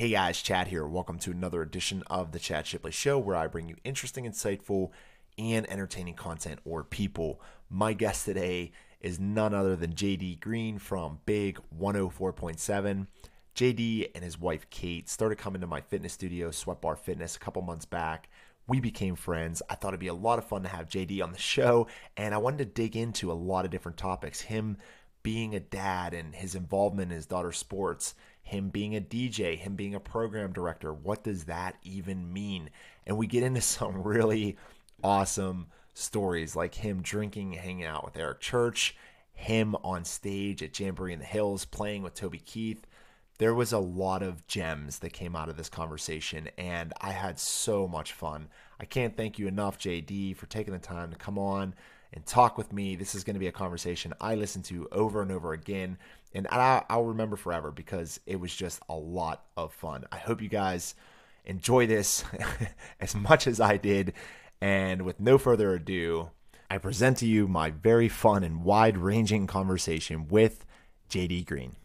Hey guys, Chad here. Welcome to another edition of the Chad Shipley Show where I bring you interesting, insightful, and entertaining content or people. My guest today is none other than JD Greene from Big 104.7. JD and his wife Kate started coming to my fitness studio, Sweat Bar Fitness, a couple months back. We became friends. I thought it'd be a lot of fun to have JD on the show, and I wanted to dig into a lot of different topics. Him being a dad and his involvement in his daughter's sports, him being a DJ, him being a program director. What does that even mean? And we get into some really awesome stories like him drinking, hanging out with Eric Church, him on stage at Jamboree in the Hills playing with Toby Keith. There was a lot of gems that came out of this conversation, and I had so much fun. I can't thank you enough, JD, for taking the time to come on and talk with me. This is going to be a conversation I listen to over and over again, and I, I'll remember forever because it was just a lot of fun. I hope you guys enjoy this as much as I did. And with no further ado, I present to you my very fun and wide ranging conversation with JD Greene.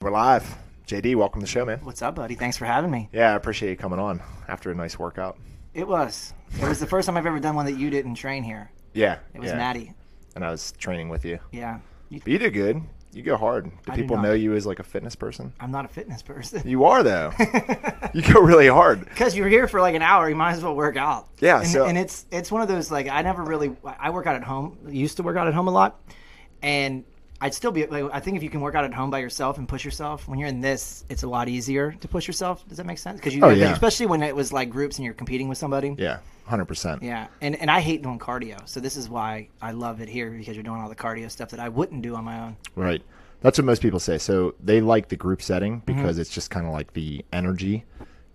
We're live. JD, welcome to the show, man. What's up, buddy? Thanks for having me. Yeah, I appreciate you coming on after a nice workout. It was. It was the first time I've ever done one that you didn't train here. Yeah. It was yeah. Maddie. And I was training with you. Yeah. You, But you did good. You go hard. Do I people not. know you as like a fitness person? I'm not a fitness person. You are though. you go really hard. Because you're here for like an hour, you might as well work out. Yeah, And, so- and it's it's one of those like I never really I work out at home. Used to work out at home a lot, and I'd still be like I think if you can work out at home by yourself and push yourself when you're in this, it's a lot easier to push yourself. Does that make sense? Because you Oh, yeah. especially when it was like groups and you're competing with somebody. Yeah, hundred percent. Yeah, and and I hate doing cardio, so this is why I love it here because you're doing all the cardio stuff that I wouldn't do on my own. Right. That's what most people say. So they like the group setting Mm-hmm. because it's just kind of like the energy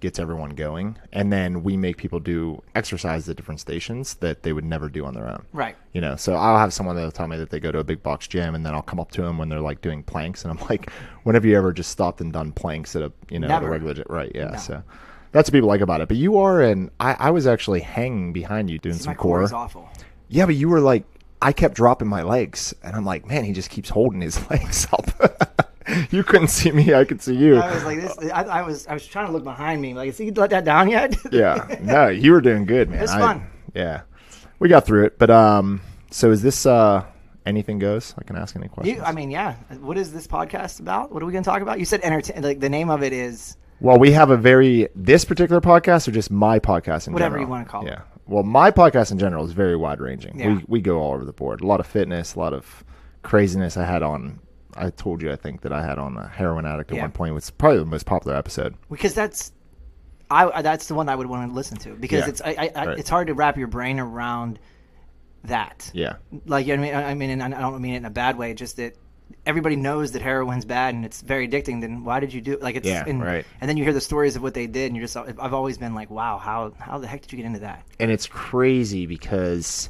gets everyone going, and then we make people do exercise at different stations that they would never do on their own. Right. You know, so I'll have someone that'll tell me that they go to a big box gym, and then I'll come up to them when they're like doing planks, and I'm like, "When have you ever just stopped and done planks at a you know at a regular gym?" Right? Yeah. So that's what people like about it. But you are, and I, I was actually hanging behind you doing My some core core. awful. Yeah, but you were like, I kept dropping my legs, and I'm like, man, he just keeps holding his legs up. you couldn't see me, I could see you. I was like this. I, I was I was trying to look behind me. Like, is he let that down yet? yeah, no, you were doing good, man. It's I- fun. Yeah, we got through it. But um, so is this uh, anything goes? I can ask any questions. You, I mean, yeah. What is this podcast about? What are we going to talk about? You said entertain. Like the name of it is well, we have a very this particular podcast, or just my podcast in general. Whatever general. you wanna call it. Yeah. Well, my podcast in general is very wide ranging. Yeah. We we go all over the board. A lot of fitness, a lot of craziness. I had on. I told you, I think that I had on a heroin addict at Yeah. one point. It's probably the most popular episode. because that's. I, that's the one I would want to listen to because Yeah. it's I, I, Right. it's hard to wrap your brain around that. Yeah. Like you know I mean, I mean, and I don't mean it in a bad way. Just that everybody knows that heroin's bad and it's very addicting. Then why did you do? Like it's Yeah, and, right. And then you hear the stories of what they did, and you're just. I've always been like, wow, how how the heck did you get into that? and it's crazy because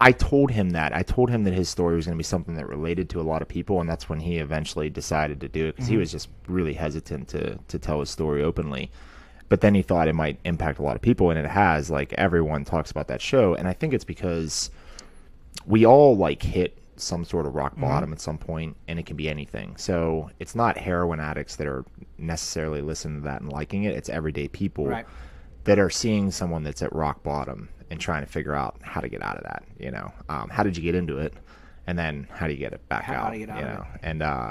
I told him that. I told him that his story was going to be something that related to a lot of people, and that's when he eventually decided to do it because he was just really hesitant to to tell his story openly. But then he thought it might impact a lot of people, and it has. Like everyone talks about that show, and I think it's because we all like hit some sort of rock Mm-hmm. bottom at some point, and it can be anything. So it's not heroin addicts that are necessarily listening to that and liking it. It's everyday people Right. that are seeing someone that's at rock bottom and trying to figure out how to get out of that. You know, um, how did you get into it, and then how do you get it back How out? to get out you know, and uh,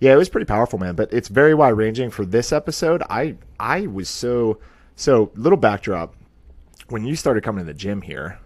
yeah, it was pretty powerful, man. But it's very wide ranging for this episode. I I was so so little backdrop when you started coming to the gym here.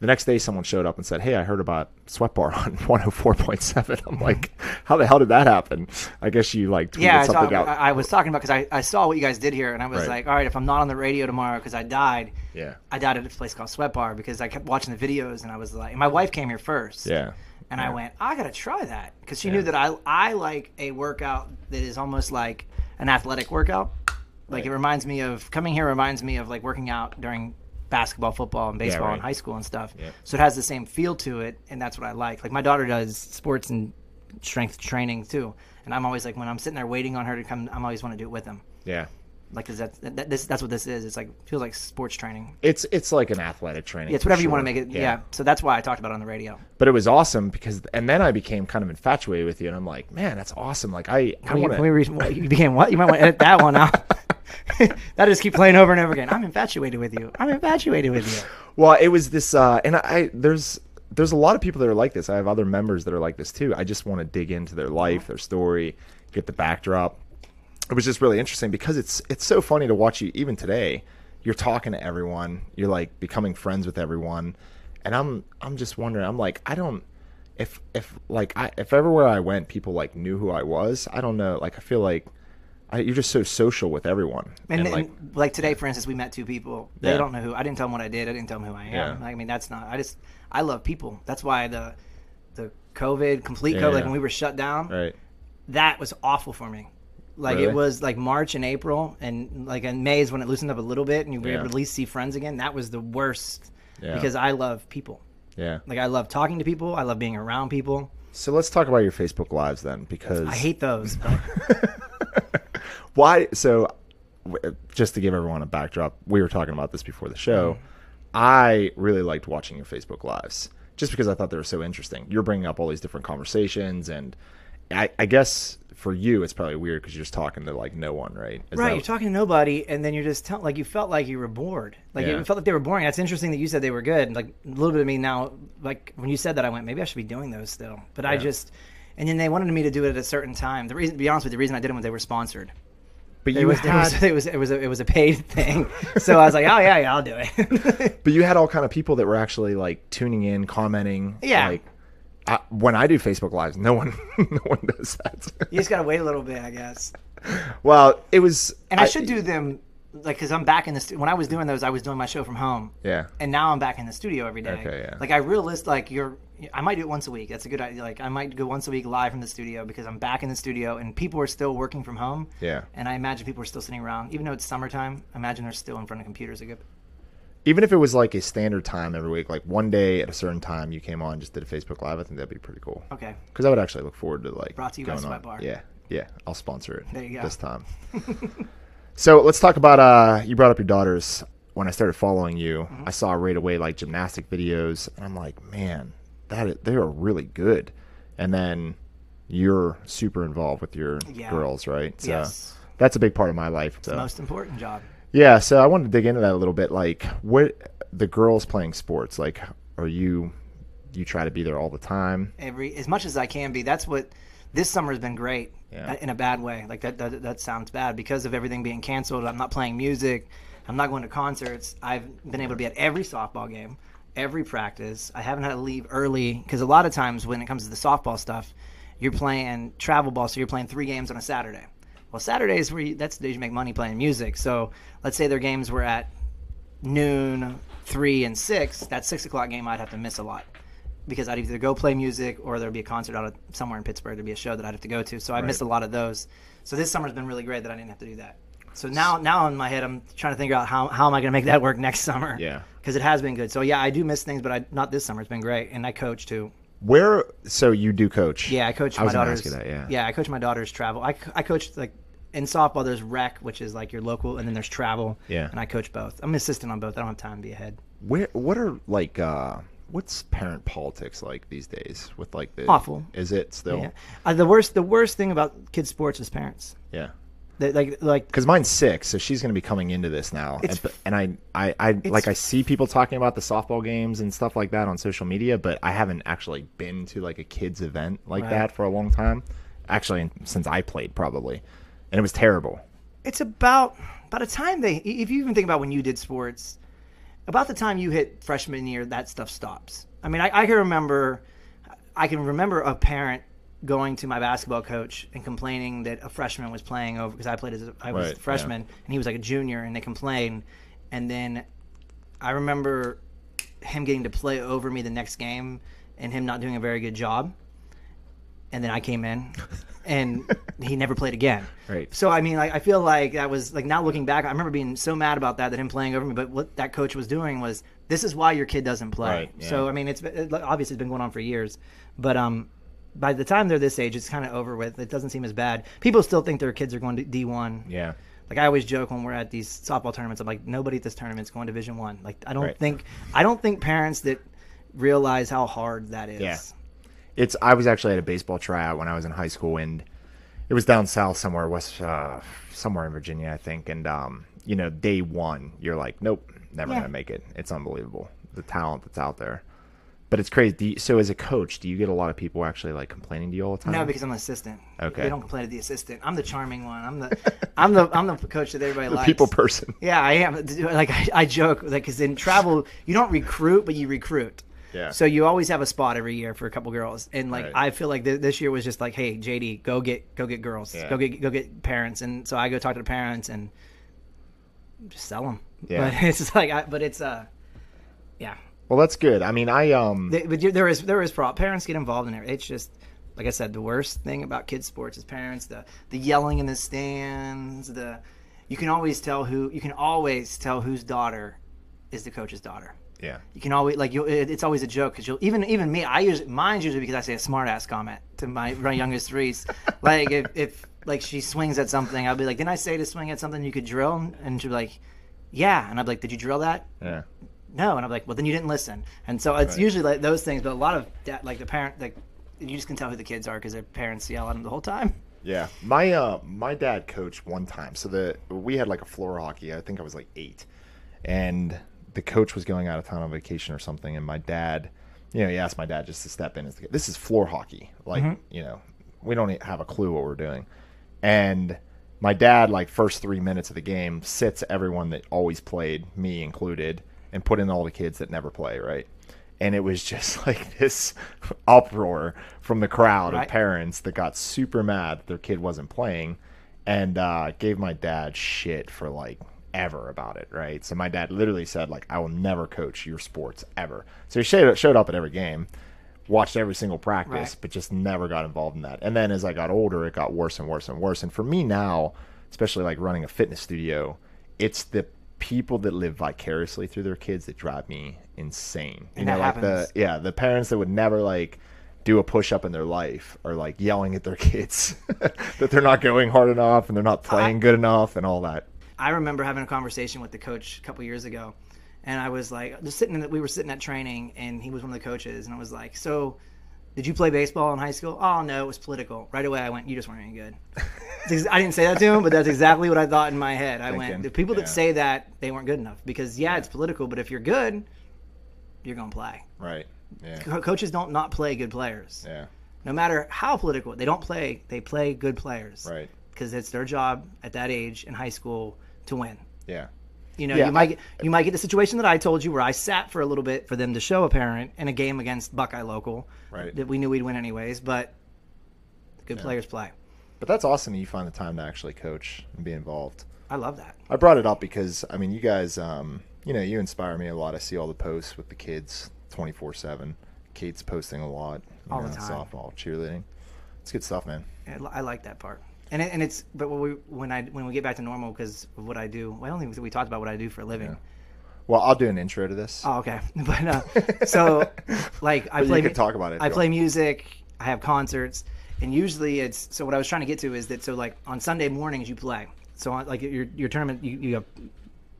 The next day, someone showed up and said, "Hey, I heard about Sweat Bar on 104.7." I'm mm-hmm. like, "How the hell did that happen?" I guess you like tweeted Yeah, something saw, out. I, I was talking about because I, I saw what you guys did here, and I was Right. like, all right, if I'm not on the radio tomorrow because I died, yeah, I died at a place called Sweat Bar because I kept watching the videos, and I was like, and my wife came here first, yeah, and I went, I gotta try that because she knew that I I like a workout that is almost like an athletic workout. Like it reminds me of coming here reminds me of like working out during basketball, football, and baseball right. in high school and stuff. Yeah. So it has the same feel to it, and that's what I like. Like my daughter does sports and strength training too, and I'm always like when I'm sitting there waiting on her to come, I'm always want to do it with them. yeah. Like, is that, that this, that's what this is? It's like feels like sports training. It's it's like an athletic training. Yeah, it's whatever you want to make it. Yeah. So that's why I talked about it on the radio. But it was awesome because, and then I became kind of infatuated with you, and I'm like, man, that's awesome. Like I, I want to. you became what? You might want to edit that one out. that just keep playing over and over again. I'm infatuated with you. I'm infatuated with you. Well, it was this, uh, and I, I there's there's a lot of people that are like this. I have other members that are like this too. I just want to dig into their life, their story, get the backdrop. It was just really interesting because it's it's so funny to watch you even today. You're talking to everyone. You're like becoming friends with everyone, and I'm I'm just wondering. I'm like I don't if if like I if everywhere I went people like knew who I was. I don't know. Like I feel like I, you're just so social with everyone. And, like and, like, today, for instance, we met two people. They Yeah. don't know who. I didn't tell them what I did. I didn't tell them who I am. Yeah. I mean, that's not. I just I love people. That's why the the COVID, complete Yeah, COVID, like when we were shut down, right. that was awful for me. Like Really? it was like March and April, and like in May is when it loosened up a little bit, and you were able to at least see friends again. That was the worst Yeah. because I love people. Yeah. Like I love talking to people. I love being around people. So let's talk about your Facebook lives then, because I hate those. why. So, just to give everyone a backdrop, we were talking about this before the show. Mm-hmm. I really liked watching your Facebook lives just because I thought they were so interesting. You're bringing up all these different conversations, and I, I guess for you, it's probably weird because you're just talking to like no one, right? Is Right, that- you're talking to nobody, and then you're just tell, like you felt like you were bored. Like Yeah. it felt like they were boring. That's interesting that you said they were good. Like a little bit of me now, like when you said that, I went, maybe I should be doing those still. But I just, and then they wanted me to do it at a certain time. The reason, to be honest with you, the reason I did them was they were sponsored. But It you was, had, it was, it was, it was, a, it was a paid thing. so I was like, oh yeah, yeah, I'll do it. but you had all kind of people that were actually like tuning in, commenting. Yeah. Like, I, when I do Facebook lives, no one, no one does that. you just gotta wait a little bit, I guess. well, it was, And I, should do them, like, because I'm back in the stu- when I was doing those, I was doing my show from home. Yeah. and now I'm back in the studio every day. Okay, yeah. Like I realist, like you're, I might do it once a week. That's a good idea. Like I might go once a week live from the studio because I'm back in the studio and people are still working from home. Yeah. And I imagine people are still sitting around, even though it's summertime. I imagine they're still in front of computers. A good. Even if it was like a standard time every week, like one day at a certain time you came on, and just did a Facebook live, I think that'd be pretty cool. Okay. Because I would actually look forward to like Brought to you by going Sweat. Bar. Yeah, yeah, I'll sponsor it. There you go. This time. so let's talk about. uh You brought up your daughters. When I started following you, Mm-hmm. I saw right away like gymnastic videos, and I'm like, man, that is, they are really good. And then you're super involved with your Yeah. girls, right? So Yes. that's a big part of my life. So. Most important job. Yeah, so I wanted to dig into that a little bit. Like, what the girls playing sports? Like, are you you try to be there all the time? Every as much as I can be. That's what this summer has been great. Yeah. uh, In a bad way. Like that, that. That sounds bad because of everything being canceled. I'm not playing music. I'm not going to concerts. I've been able to be at every softball game, every practice. I haven't had to leave early because a lot of times when it comes to the softball stuff, you're playing travel ball, so you're playing three games on a Saturday. Well, Saturdays where you, that's the days you make money playing music. So let's say their games were at noon, three, and six. That six o'clock game I'd have to miss a lot because I'd either go play music or there'd be a concert out of somewhere in Pittsburgh. There'd be a show that I'd have to go to. So I missed a lot of those. So this summer's been really great that I didn't have to do that. So now, now in my head, I'm trying to figure out how, how am I going to make that work next summer? Yeah. because it has been good. So yeah, I do miss things, but I not this summer. It's been great, and I coach too. Where? So you do coach? Yeah, I coach I my daughter's. that, yeah. yeah, I coach my daughter's travel. I, I coach like in softball. There's rec, which is like your local, and then there's travel. Yeah. and I coach both. I'm an assistant on both. I don't have time to be a head. Where? What are like? uh What's parent politics like these days? With like the Awful. Is it still? Yeah, uh, the worst the worst thing about kids sports is parents. Yeah. They, like like Because mine's six, so she's going to be coming into this now, and, and I, I, I like I see people talking about the softball games and stuff like that on social media, but I haven't actually been to like a kids event like Right. that for a long time. Actually, since I played, probably, and it was terrible. it's about by the time they if you even think about when you did sports about the time you hit freshman year that stuff stops. I mean i, I can remember i can remember a parent going to my basketball coach and complaining that a freshman was playing over because i played as a, i was Right, a freshman and he was like a junior and they complained. And then i remember him getting to play over me the next game and him not doing a very good job and then I came in, and he never played again. Right. So I mean, like, I feel like that was like now looking back, I remember being so mad about that that him playing over me. But what that coach was doing was, this is why your kid doesn't play. Right, yeah. So I mean, it's it, obviously it's been going on for years, but um, by the time they're this age, it's kind of over with. It doesn't seem as bad. People still think their kids are going to D one. Yeah, like I always joke when we're at these softball tournaments, I'm like, nobody at this tournament's going to Division One. Like I don't Right. think I don't think parents that realize how hard that is. Yeah. It's I was actually at a baseball tryout when I was in high school, and it was down south somewhere, west uh, somewhere in Virginia, I think. And um, you know, day one, you're like, nope, never Yeah. gonna make it. It's unbelievable the talent that's out there. But it's crazy. Do you, so as a coach, do you get a lot of people actually like complaining to you all the time? No, because I'm an assistant. Okay. They don't complain to the assistant. I'm the charming one. I'm the I'm the I'm the coach that everybody the likes. people person. Yeah, I am. Like I, I joke, like because in travel you don't recruit, but you recruit. Yeah. So you always have a spot every year for a couple girls, and like Right. I feel like th- this year was just like, hey, JD, go get go get girls, Yeah. go get go get parents, and so I go talk to the parents and just sell them. Yeah. But it's just like, I, but it's uh, yeah. Well, that's good. I mean, I um, They- But there is there is pro- parents get involved in it. It's just like I said, the worst thing about kids sports is parents the the yelling in the stands. The you can always tell who you can always tell whose daughter is the coach's daughter. Yeah, You can always like you. It, it's always a joke because you'll even even me. I use mine's usually because I say a smart ass comment to my, my youngest Reese. like if, if like she swings at something, I'll be like, "Didn't I say to swing at something you could drill?" And she'll be like, "Yeah," and I'd be like, "Did you drill that?" yeah, no and i'm like well then you didn't listen and so it's Right. usually like those things but a lot of that like the parent like you just can tell who the kids are because their parents yell at them the whole time yeah. My uh, my dad coached one time. So the we had like a floor hockey. I think I was like eight, and the coach was going out of town on vacation or something. And my dad, you know, he asked my dad just to step in. As the, this is floor hockey. Like, you know, we don't have a clue what we're doing. And my dad, like first three minutes of the game, sits everyone that always played, me included, and put in all the kids that never play, right? And it was just like this uproar from the crowd Right. of parents that got super mad that their kid wasn't playing and uh, gave my dad shit for like ever about it, right? So my dad literally said like, "I will never coach your sports ever." So he showed, showed up at every game, watched every single practice, Right. but just never got involved in that. And then as I got older, it got worse and worse and worse. And for me now, especially like running a fitness studio, it's the people that live vicariously through their kids that drive me insane. You And know, like happens. the yeah, the parents that would never like do a push up in their life or like yelling at their kids that they're not going hard enough and they're not playing good enough and all that. I remember having a conversation with the coach a couple years ago and i was like just sitting in the, we were sitting at training and he was one of the coaches and i was like so did you play baseball in high school oh no it was political right away i went you just weren't any good i didn't say that to him but that's exactly what i thought in my head i Thinking, went the people yeah. that say that they weren't good enough because yeah it's political but if you're good you're gonna play Right. Yeah. Co- coaches don't not play good players. Yeah. No matter how political, they don't play. They play good players. Right. Because it's their job at that age in high school to win. Yeah. You know, Yeah, you might get, you might get the situation that I told you where I sat for a little bit for them to show a parent in a game against Buckeye local Right. that we knew we'd win anyways, but good players play. But that's awesome that you find the time to actually coach and be involved. I love that. I brought it up because I mean, you guys, um, you know, you inspire me a lot. I see all the posts with the kids, twenty four seven. Kate's posting a lot. you All the time. Softball, cheerleading. It's good stuff, man. I like that part. And, it, and it's but when we when I when we get back to normal because of what I do. Well, I don't think we talked about what I do for a living. Yeah. Well, I'll do an intro to this. Oh, okay. But uh, so, like, I But you play. can talk about it I play want. music. I have concerts, and usually it's so. What I was trying to get to is that so like on Sunday mornings you play. So on, like your your tournament, you, you have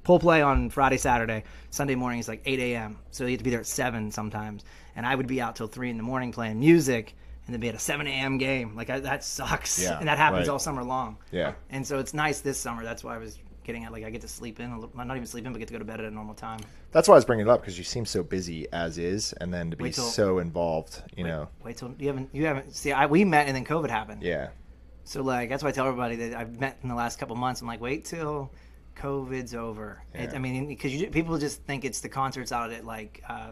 pull play on Friday, Saturday. Sunday morning is like 8 a.m. So you have to be there at seven sometimes, and I would be out till three in the morning playing music, and then be at a 7 a.m. game. Like I, that sucks, Yeah, and that happens right. all summer long. Yeah. And so it's nice this summer. That's why I was getting at like I get to sleep in. A little, not even sleep in, but get to go to bed at a normal time. That's why I was bringing it up because you seem so busy as is, and then to be till- so involved, you know. Wait till you haven't you haven't see I we met and then COVID happened. Yeah. So like that's why I tell everybody that I've met in the last couple months. I'm like, wait till COVID's over. It, I mean, because people just think it's the concerts out at like uh,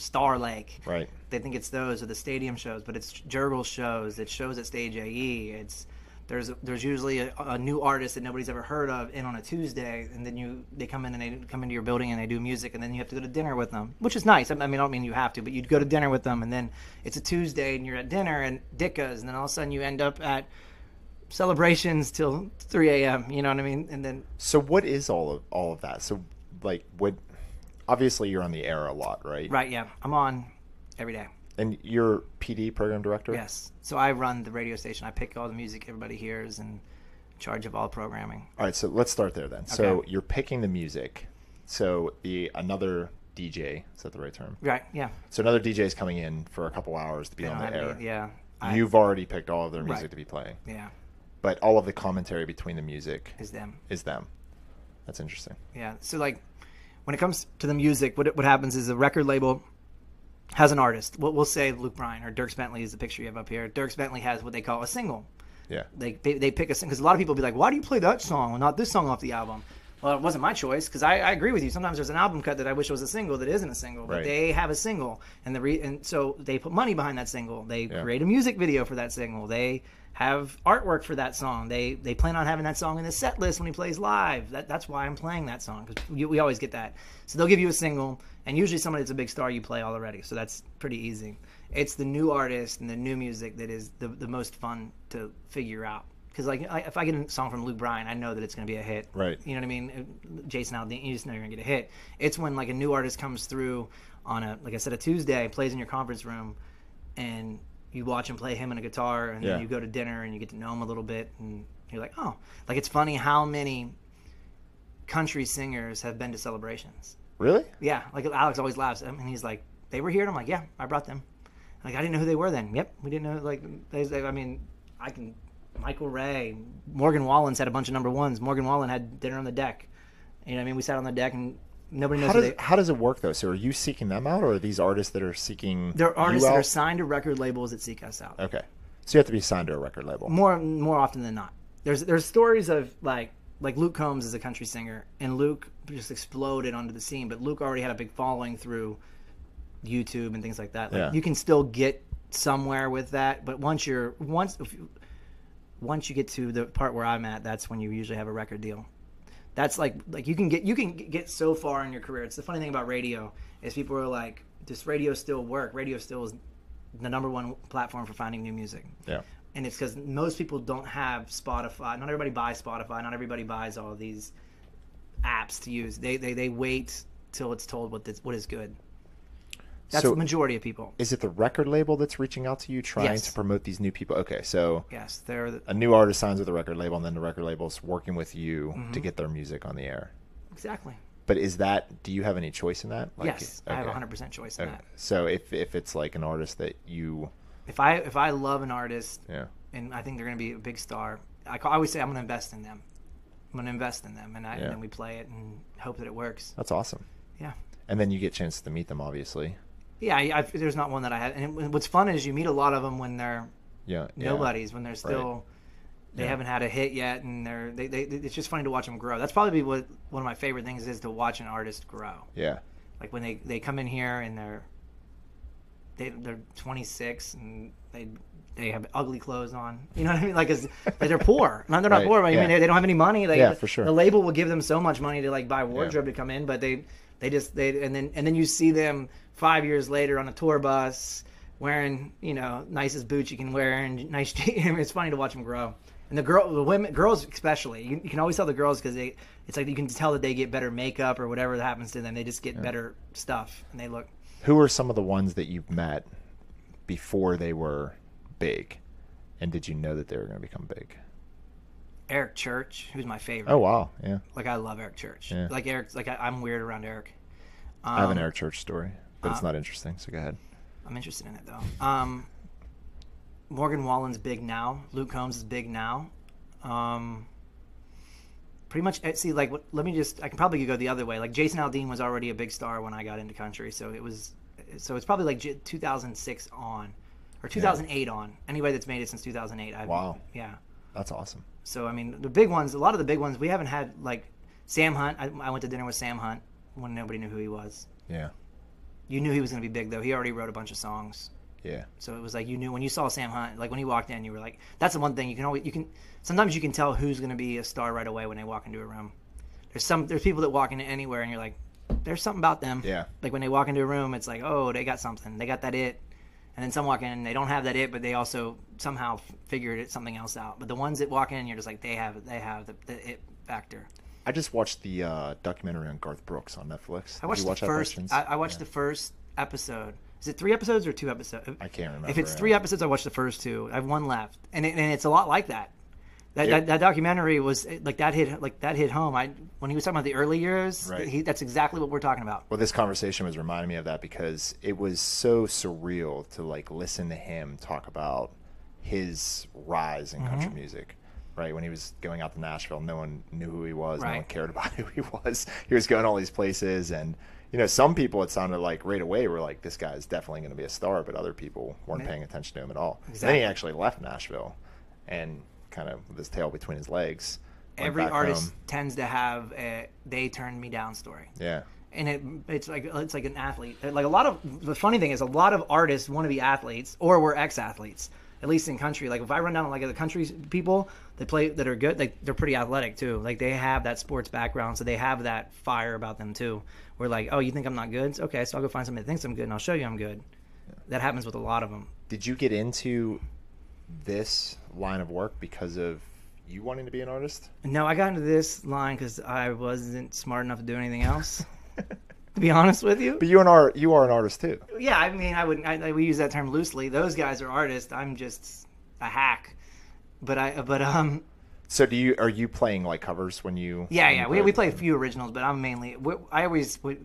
Star Lake. Right. They think it's those or the stadium shows, but it's Jergel's shows. It's shows at Stage AE. It's there's there's usually a, a new artist that nobody's ever heard of in on a Tuesday, and then you they come in and they come into your building and they do music, and then you have to go to dinner with them, which is nice. I mean, I don't mean you have to, but you'd go to dinner with them, and then it's a Tuesday and you're at dinner and Dicka's, and then all of a sudden you end up at celebrations till 3 a.m. You know what I mean? And then So what is all of all of that? So like what obviously you're on the air a lot, right? right, yeah, I'm on every day. And you're PD program director? Yes. So I run the radio station. I pick all the music everybody hears and charge of all programming. All right, so let's start there then. Okay. So you're picking the music. So the another DJ is that the right term? Right? Yeah. So another DJ is coming in for a couple hours to be on the air. yeah. You've already picked all of their music Right. to be playing, yeah. but all of the commentary between the music Is them. is them. That's interesting. Yeah. So like, when it comes to the music, what what happens is a record label has an artist. We'll, we'll say Luke Bryan or Dierks Bentley is the picture you have up here. Dierks Bentley has what they call a single. Yeah. They they, they pick a single because a lot of people be like, why do you play that song and not this song off the album? Well, it wasn't my choice because I, I agree with you. Sometimes there's an album cut that I wish was a single that isn't a single, but Right. they have a single, and the re- and so they put money behind that single. They Yeah. create a music video for that single. They have artwork for that song. They they plan on having that song in the set list when he plays live. That, that's why I'm playing that song because we, we always get that. So they'll give you a single, and usually somebody that's a big star you play already. So that's pretty easy. It's the new artist and the new music that is the the most fun to figure out. Because like I, if I get a song from Luke Bryan, I know that it's going to be a hit. Right. You know what I mean? Jason Aldean, you just know you're going to get a hit. It's when like a new artist comes through on a like I said a Tuesday, plays in your conference room, and you watch him play him and a guitar, and Yeah. then you go to dinner and you get to know him a little bit, and you're like, oh, like it's funny how many country singers have been to celebrations. Really? Yeah, like Alex always laughs. I mean, he's like, they were here, and I'm like, yeah, I brought them. Like I didn't know who they were then. Yep, we didn't know. Like, they, they- I mean, I can. Michael Ray, Morgan Wallen's had a bunch of number ones. Morgan Wallen had dinner on the deck. You know, what I mean, we sat on the deck and nobody knows How does they. how does it work though? So are you seeking them out, or are these artists that are seeking? They're artists that are signed to record labels that seek us out. Okay, so you have to be signed to a record label. more more often than not. There's there's stories of like like Luke Combs is a country singer, and Luke just exploded onto the scene. But Luke already had a big following through YouTube and things like that. Like, Yeah. You can still get somewhere with that, but once you're once if you, once you get to the part where I'm at, that's when you usually have a record deal. That's like like you can get you can get so far in your career. It's the funny thing about radio is people are like, does radio still work? Radio still is the number one platform for finding new music Yeah. and it's because most people don't have Spotify. Not everybody buys Spotify. Not everybody buys all these apps to use. They they, they wait till it's told what this, what is good. That's So- the majority of people. Is it the record label that's reaching out to you, trying Yes. to promote these new people? Okay, so Yes, they're the, a new artist signs with a record label, and then the record label's working with you Mm-hmm. to get their music on the air. exactly. But is that? Do you have any choice in that? Like, yes, I have okay. 100 percent choice in Okay. that. So if if it's like an artist that you, If I if I love an artist yeah, and I think they're going to be a big star, I, I always say I'm going to invest in them. I'm going to invest in them, and, I, Yeah. and then we play it and hope that it works. that's awesome. Yeah. And then you get a chance to meet them, obviously. Yeah, I, I, there's not one that I have. And it, what's fun is you meet a lot of them when they're Yeah. yeah. nobodies when they're still they Yeah. haven't had a hit yet and they're they, they it's just funny to watch them grow that's probably what one of my favorite things is to watch an artist grow Yeah. like when they they come in here and they're they, they're 26 and they they have ugly clothes on you know what i mean like, like they're poor no, they're not poor but i yeah. mean they, they don't have any money like Yeah, for sure. the label will give them so much money to like buy wardrobe to come in but they they just they and then and then you see them five years later on a tour bus wearing you know nicest boots you can wear and nice jeans. it's funny to watch them grow and the girl the women girls especially you, you can always tell the girls because they it's like you can tell that they get better makeup or whatever that happens to them they just get better stuff and they look Who are some of the ones that you've met before they were big, and did you know that they were going to become big? Eric Church, who's my favorite. Oh wow, yeah. Like I love Eric Church. Yeah. Like Eric, like I, I'm weird around Eric. Um, I have an Eric Church story, but uh, it's not interesting. So go ahead. I'm interested in it though. Um, Morgan Wallen's big now. Luke Combs is big now. Um, pretty much. eh, See, like, what, let me just. I can probably go the other way. Like Jason Aldean was already a big star when I got into country, so it was. So it's probably like 2006 on, or 2008 on. Anybody that's made it since 2008. I've, Wow. Yeah. That's awesome. So I mean, the big ones. A lot of the big ones we haven't had. Like Sam Hunt. I, I went to dinner with Sam Hunt when nobody knew who he was. Yeah, You knew he was going to be big though. He already wrote a bunch of songs. yeah, So it was like you knew when you saw Sam Hunt, like when he walked in, you were like, "That's the one thing you can always you can." Sometimes you can tell who's going to be a star right away when they walk into a room. There's some there's people that walk into anywhere and you're like, "There's something about them." yeah. Like when they walk into a room, it's like, "Oh, they got something. They got that it." And then some walk in and they don't have that it, but they also somehow figured it something else out. But the ones that walk in, you're just like, they have they have the, the it factor. I just watched the uh, documentary on Garth Brooks on Netflix. I watched the watch that by first. I, I watched Yeah. the first episode. Is it three episodes or two episodes? I can't remember. If it's three episodes, I watched the first two. I have one left, and, it, and it's a lot like that. That, that, that documentary was like that hit like that hit home. I when he was talking about the early years, Right. he, that's exactly what we're talking about. Well, this conversation was reminding me of that because it was so surreal to like listen to him talk about his rise in Mm-hmm. country music. Right when he was going out to Nashville, no one knew who he was. No one cared about who he was. He was going all these places, and you know, some people it sounded like right away were like, "This guy is definitely going to be a star," but other people weren't paying attention to him at all. Then he actually left Nashville, and kind of with his tail between his legs. Every artist home. tends to have a they turned me down story. yeah, and it it's like it's like an athlete. Like a lot of the funny thing is a lot of artists want to be athletes or were ex athletes. At least in country, like if I run down like the country people that play that are good, like they're pretty athletic too. Like they have that sports background, so they have that fire about them too. We're like, oh, you think I'm not good? Okay, so I'll go find somebody that thinks I'm good, and I'll show you I'm good. That happens with a lot of them. did you get into this line of work because of you wanting to be an artist? No, I got into this line because I wasn't smart enough to do anything else. to be honest with you, But you an art, you are an artist too. yeah, I mean, I wouldn't. I, I, we use that term loosely. Those guys are artists. I'm just a hack. But I, but um, So do you are you playing like covers when you? yeah, when yeah. you We, we play a few originals, but I'm mainly. we- I always when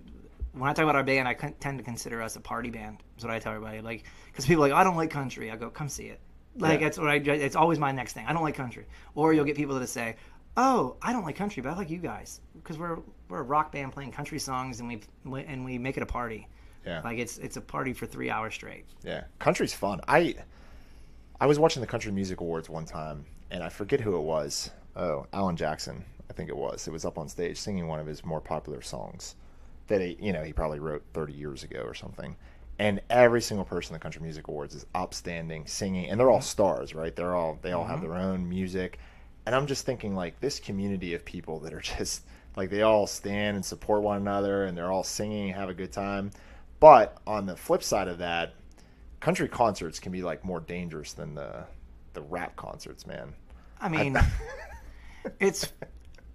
I talk about our band, I tend to consider us a party band. That's what I tell everybody. Like, because people are like, I don't like country. I go, come see it. Like Yeah. that's what I. It's always my next thing. I don't like country. Or you'll get people that say, Oh, I don't like country, but I like you guys because we're we're a rock band playing country songs and we and we make it a party. Yeah. Like it's it's a party for three hours straight. Yeah, country's fun. I I was watching the Country Music Awards one time, and I forget who it was. Oh, Alan Jackson, I think it was. It was up on stage singing one of his more popular songs that he, you know, he probably wrote 30 years ago or something. And every single person in the Country Music Awards is upstanding, singing, and they're all mm-hmm. stars, right? They're all they all have mm-hmm. their own music, and I'm just thinking like this community of people that are just like they all stand and support one another, and they're all singing, and have a good time. But on the flip side of that, country concerts can be like more dangerous than the the rap concerts, man. I mean, it's.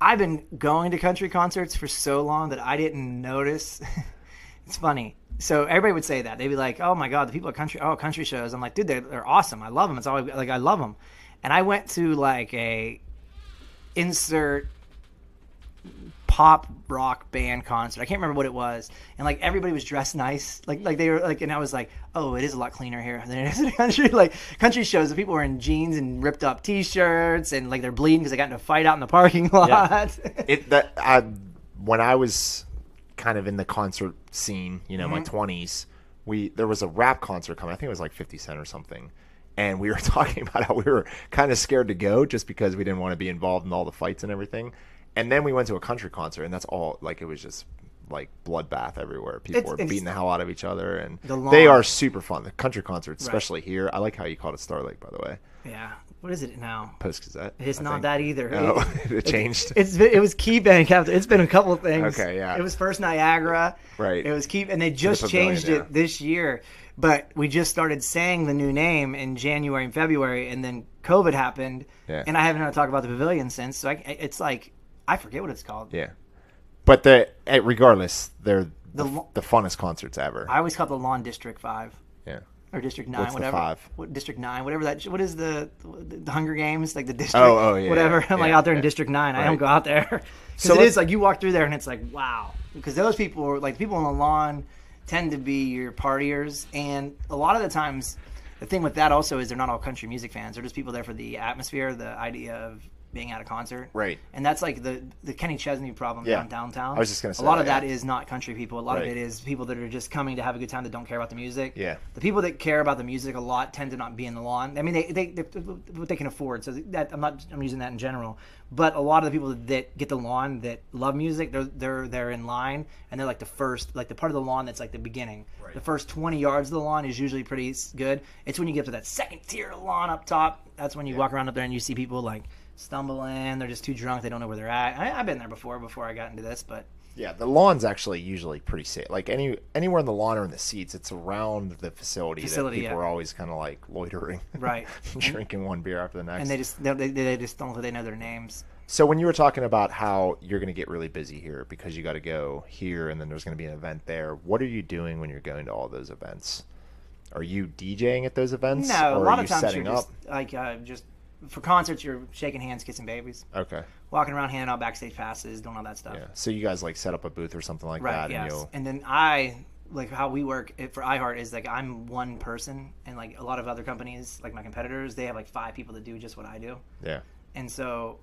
I've been going to country concerts for so long that I didn't notice. it's funny. So everybody would say that they'd be like, "Oh my god, the people at country, oh country shows." I'm like, dude, they're, they're awesome. I love them. It's always like I love them. And I went to like a insert pop rock band concert. I can't remember what it was, and like everybody was dressed nice, like like they were like, and I was like, oh, it is a lot cleaner here than it is in country. Like country shows, the people were in jeans and ripped up T-shirts, and like they're bleeding because they got in a fight out in the parking lot. It that I when I was kind of in the concert scene, you know, my Mm-hmm. twenties, we there was a rap concert coming. I think it was like Fifty Cent or something. And we were talking about how we were kind of scared to go just because we didn't want to be involved in all the fights and everything. And then we went to a country concert, and that's all. Like it was just like bloodbath everywhere. People It's- were beating the hell out of each other, and The they are super fun. The country concerts, especially here. I like how you called it Star Lake, by the way. yeah, what is it now? Post Gazette. It's I not think. that either. Oh, It- it changed. It's been, it was Key Bank after. It's been a couple of things. Okay, yeah. It was first Niagara. Right. It was Key, and they just pavilion, changed it this year. But we just started saying the new name in January and February, and then COVID happened, Yeah. and I haven't had to talk about the pavilion since. So I, it's like I forget what it's called. Yeah, but the eh, regardless, they're the, The the funnest concerts ever. I always call it the Lawn District Five yeah. or District Nine, What's whatever. five? What District Nine, whatever that. What is the the Hunger Games like the district? Oh, oh, yeah, whatever. yeah, I'm like yeah, out there in. District Nine. I don't go out there So it like you walk through there and it's like wow. Because those people are like the people on the lawn tend to be your partiers, and a lot of the times. The thing with that also is they're not all country music fans. They're just people there for the atmosphere, the idea of being at a concert. Right. And that's like the the Kenny Chesney problem Yeah. down downtown. I was just gonna say a lot of that, that yeah. is not country people. A lot of it is people that are just coming to have a good time that don't care about the music. Yeah. The people that care about the music a lot tend to not be in the lawn. I mean, they they, they what they can afford. So that I'm not I'm using that in general. But a lot of the people that get the lawn that love music, they're they're they're in line and they're like the first like the part of the lawn that's like the beginning. Right. The first 20 yards of the lawn is usually pretty good. It's when you get to that second tier of lawn up top. That's when you walk around up there and you see people like stumbling. They're just too drunk. They don't know where they're at. I, I've been there before before I got into this, but Yeah, the lawn's actually usually pretty safe. Like any anywhere in the lawn or in the seats, it's around the facility, Facility, that people yeah. are always kind of like loitering, Right. drinking one beer after the next. and they just they, they, just don't they know their names. So when you were talking about how you're going to get really busy here because you got to go here and then there's going to be an event there, what are you doing when you're going to all those events? Are you DJing at those events? No, or a lot are of you times setting you're up? just like uh, just for concerts, you're shaking hands, kissing babies, Okay. walking around, handing out backstage passes, doing all that stuff. Yeah. So you guys like set up a booth or something like Right. that, yes. and you'll And then I like how we work it, for iHeart is like I'm one person, and like a lot of other companies, like my competitors, they have like five people that do just what I do, yeah. and so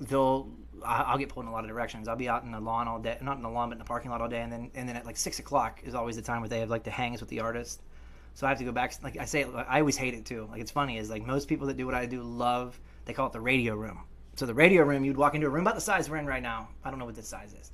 they'll I'll get pulled in a lot of directions. I'll be out in the lawn all day, not in the lawn, but in the parking lot all day, and then and then at like six o'clock is always the time where they have like the hangs with the artist. So I have to go back. Like I say, I always hate it too. Like it's funny is like most people that do what I do love. They call it the radio room. So the radio room, you'd walk into a room about the size we're in right now. I don't know what this size is,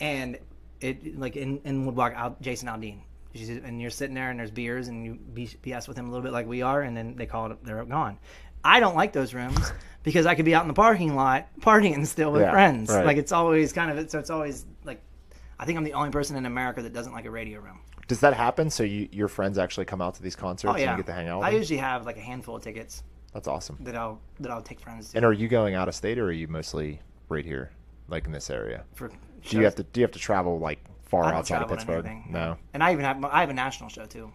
and it like in, in would walk out Jason Aldean. And you're sitting there, and there's beers, and you BS with him a little bit like we are, and then they call it, they're gone. I don't like those rooms because I could be out in the parking lot partying still with Yeah, friends. right. Like it's always kind of so it's always like I think I'm the only person in America that doesn't like a radio room. Does that happen? So you, your friends actually come out to these concerts Oh yeah, and you get to hang out with I them? usually have like a handful of tickets That's awesome. that I'll that I'll take friends to And are you going out of state or are you mostly right here, like in this area? for. Do you have to do you have to travel like far outside of Pittsburgh? No. And I even have I have a national show too.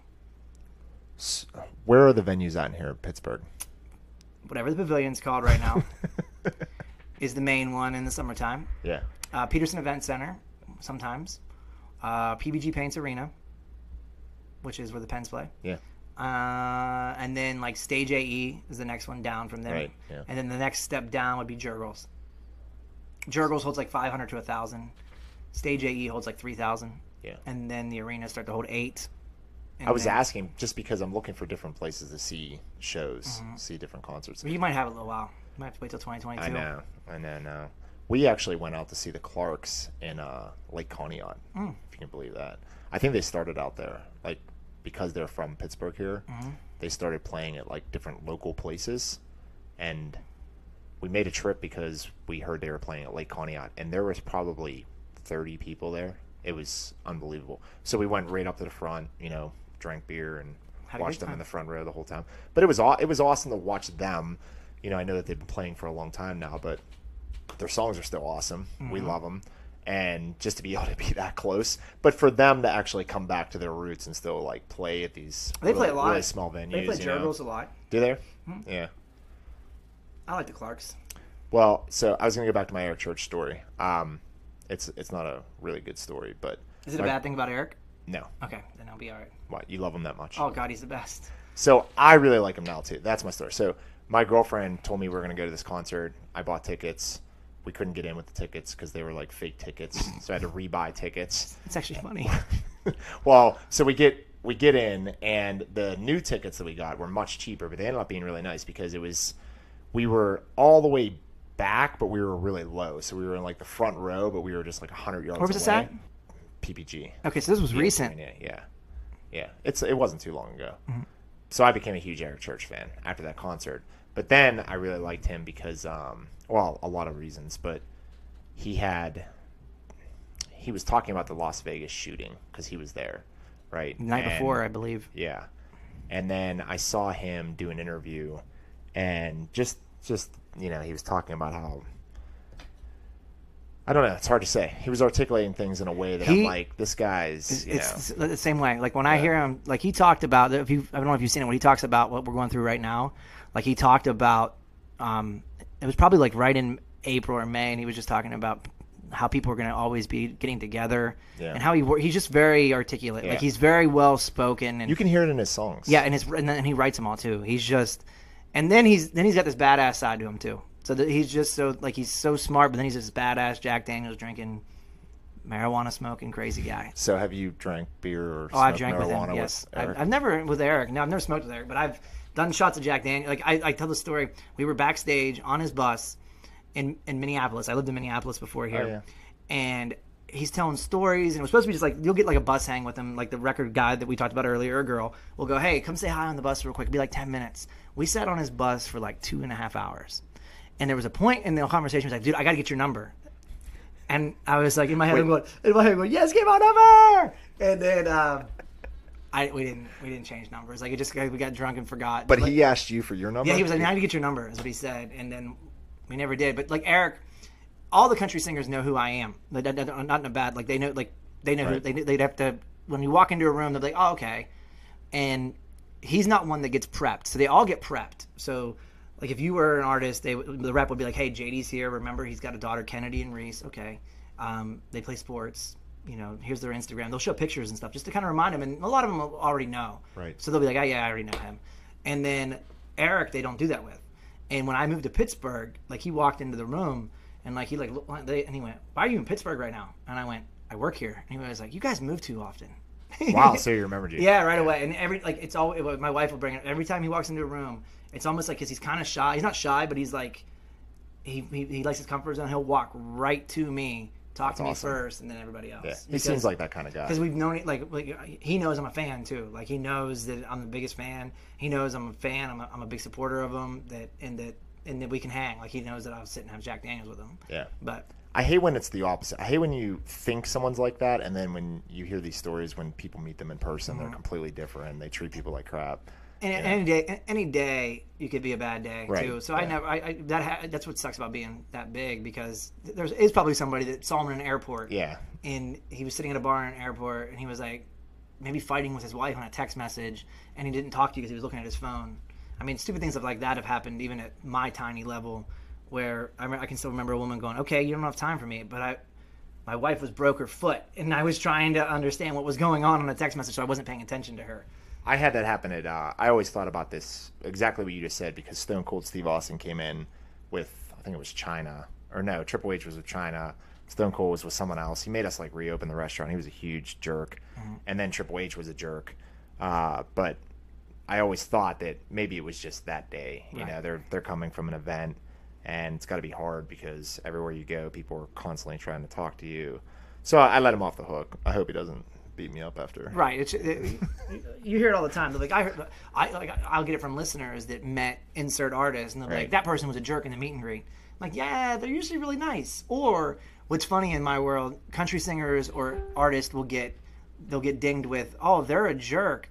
S- Where are the venues at in here Pittsburgh? Whatever the pavilion's called right now is the main one in the summertime. Yeah. Uh, Petersen Event Center sometimes. Uh, PPG Paints Arena, which is where the Pens play. Yeah. Uh, and then like Stage AE is the next one down from there. Right, yeah. And then the next step down would be Jergel's. Jergel's holds like 500 to 1,000. Stage AE holds like 3,000. Yeah. And then the arenas start to hold eight. I was then- asking just because I'm looking for different places to see shows, Mm-hmm. see different concerts. You might have a little while. You might have to wait till 2022. I know, I know, no. We actually went out to see the Clarks in uh, Lake Conneaut, Hmm. if you can believe that. I think they started out there, like because they're from Pittsburgh here. Mm-hmm. They started playing at like different local places, and we made a trip because we heard they were playing at Lake Conneaut, and there was probably 30 people there. It was unbelievable. So we went right up to the front, you know, drank beer and watched them in the front row the whole time. But it was aw- it was awesome to watch them. You know, I know that they've been playing for a long time now, but their songs are still awesome. We Mm-hmm. love them. And just to be able to be that close, but for them to actually come back to their roots and still like play at these They really, play a lot. really small venues. They play know? A lot. Do they? Hmm. Yeah. I like the Clarks. Well, so I was gonna go back to my Eric Church story. Um, it's it's not a really good story, but Is it a my- bad thing about Eric? No, Okay, then I'll be all right. what you love him that much? Oh, God, he's the best. So I really like him now too. That's my story. So my girlfriend told me we were gonna go to this concert. I bought tickets. We couldn't get in with the tickets because they were like fake tickets, so I had to rebuy tickets. It's actually funny. well, so we get we get in, and the new tickets that we got were much cheaper, but they ended up being really nice because it was we were all the way back, but we were really low. So we were in like the front row, but we were just like hundred yards. Where was this away. at? PPG. Okay, so this was recent. Yeah, yeah, yeah. It's it wasn't too long ago. Mm-hmm. So I became a huge Eric Church fan after that concert. But then I really liked him because, um, well, a lot of reasons. But he had he was talking about the Las Vegas shooting because he was there, right? The night And- before, I believe. yeah. And then I saw him do an interview and just just you know, he was talking about how I don't know, it's hard to say. He was articulating things in a way that I'm like, this guy's you It's know, the same way. Like when I hear him, like he talked about. If you, I don't know if you've seen it when he talks about what we're going through right now. Like he talked about. Um, it was probably like right in April or May, and he was just talking about how people are going to always be getting together, Yeah. and how he he's just very articulate. Yeah. Like he's very well spoken, and you can hear it in his songs. yeah, and his and then he writes them all too. He's just, and then he's then he's got this badass side to him too. So that he's just so like he's so smart, but then he's this badass Jack Daniels drinking, marijuana smoking crazy guy. So have you drank beer or Oh, I've drank with him. Yes, with Eric? I've, I've never with Eric. No, I've never smoked with Eric, but I've done shots of Jack Daniel. Like I, I tell the story. We were backstage on his bus in in Minneapolis. I lived in Minneapolis before here, Oh, yeah. and he's telling stories. And it was supposed to be just like you'll get like a bus hang with him, like the record guy that we talked about earlier, a girl will go, "Hey, come say hi on the bus real quick." It'll be like ten minutes. We sat on his bus for like two and a half hours, and there was a point in the conversation. He was like, "Dude, I got to get your number." And I was like in my head, I'm going, in my head, I'm going, yes, give my number. And then um, I we didn't we didn't change numbers. Like it just we got drunk and forgot. but he asked you for your number? yeah, he was like, I need to get your number. Is what he said, and then we never did. But like Eric, all the country singers know who I am. Like, Not in a bad like they know like they know who they they'd have to when you walk into a room they're like, oh okay, and he's not one that gets prepped. So they all get prepped. So like if you were an artist, they the rep would be like, "Hey, JD's here. Remember, he's got a daughter, Kennedy and Reese. Okay, um, they play sports. You know, here's their Instagram. They'll show pictures and stuff just to kind of remind them. And a lot of them already know. Right. So they'll be like, "Oh yeah, I already know him." And then Eric, they don't do that with. And when I moved to Pittsburgh, like he walked into the room and like he like they, and he went, "Why are you in Pittsburgh right now?" And I went, "I work here." And he was like, "You guys move too often." Wow, so you remembered you. Yeah, right away. And every like it's all my wife will bring it every time he walks into a room. It's almost like because he's kind of shy. He's not shy, but he's like he, he he likes his comfort zone. He'll walk right to me, talk to me awesome. first, and then everybody else. Yeah, he seems like that kind of guy. because we've known it like, like he knows I'm a fan too. Like he knows that I'm the biggest fan. He knows I'm a fan. I'm a, I'm a big supporter of him. That and that and that we can hang. Like he knows that I'll sit and have Jack Daniels with him. Yeah. But I hate when it's the opposite. I hate when you think someone's like that, and then when you hear these stories when people meet them in person, Mm-hmm. they're completely different. They treat people like crap. And any day, any day, you could be a bad day Right, too. So I never, I, I that ha- that's what sucks about being that big because there's is probably somebody that saw him in an airport. Yeah. And he was sitting at a bar in an airport, and he was like, maybe fighting with his wife on a text message, and he didn't talk to you because he was looking at his phone. I mean, stupid things like that have happened even at my tiny level, where I, re- I can still remember a woman going, "Okay, you don't have time for me," but I. My wife was broke her foot, and I was trying to understand what was going on on a text message, so I wasn't paying attention to her. I had that happen at. Uh, I always thought about this exactly what you just said because Stone Cold Steve Austin came in with I think it was Chyna or no Triple H was with Chyna. Stone Cold was with someone else. He made us like reopen the restaurant. He was a huge jerk, and then Triple H was a jerk. Uh, but I always thought that maybe it was just that day. You Right. know, they're they're coming from an event, and it's got to be hard because everywhere you go, people are constantly trying to talk to you. So I let him off the hook. I hope he doesn't beat me up after. Right. It's, it, you hear it all the time. They're like I heard, I like I'll get it from listeners that met insert artists, and they're Right. like that person was a jerk in the meet and greet. I'm like yeah, they're usually really nice. Or what's funny in my world, country singers or artists will get they'll get dinged with oh they're a jerk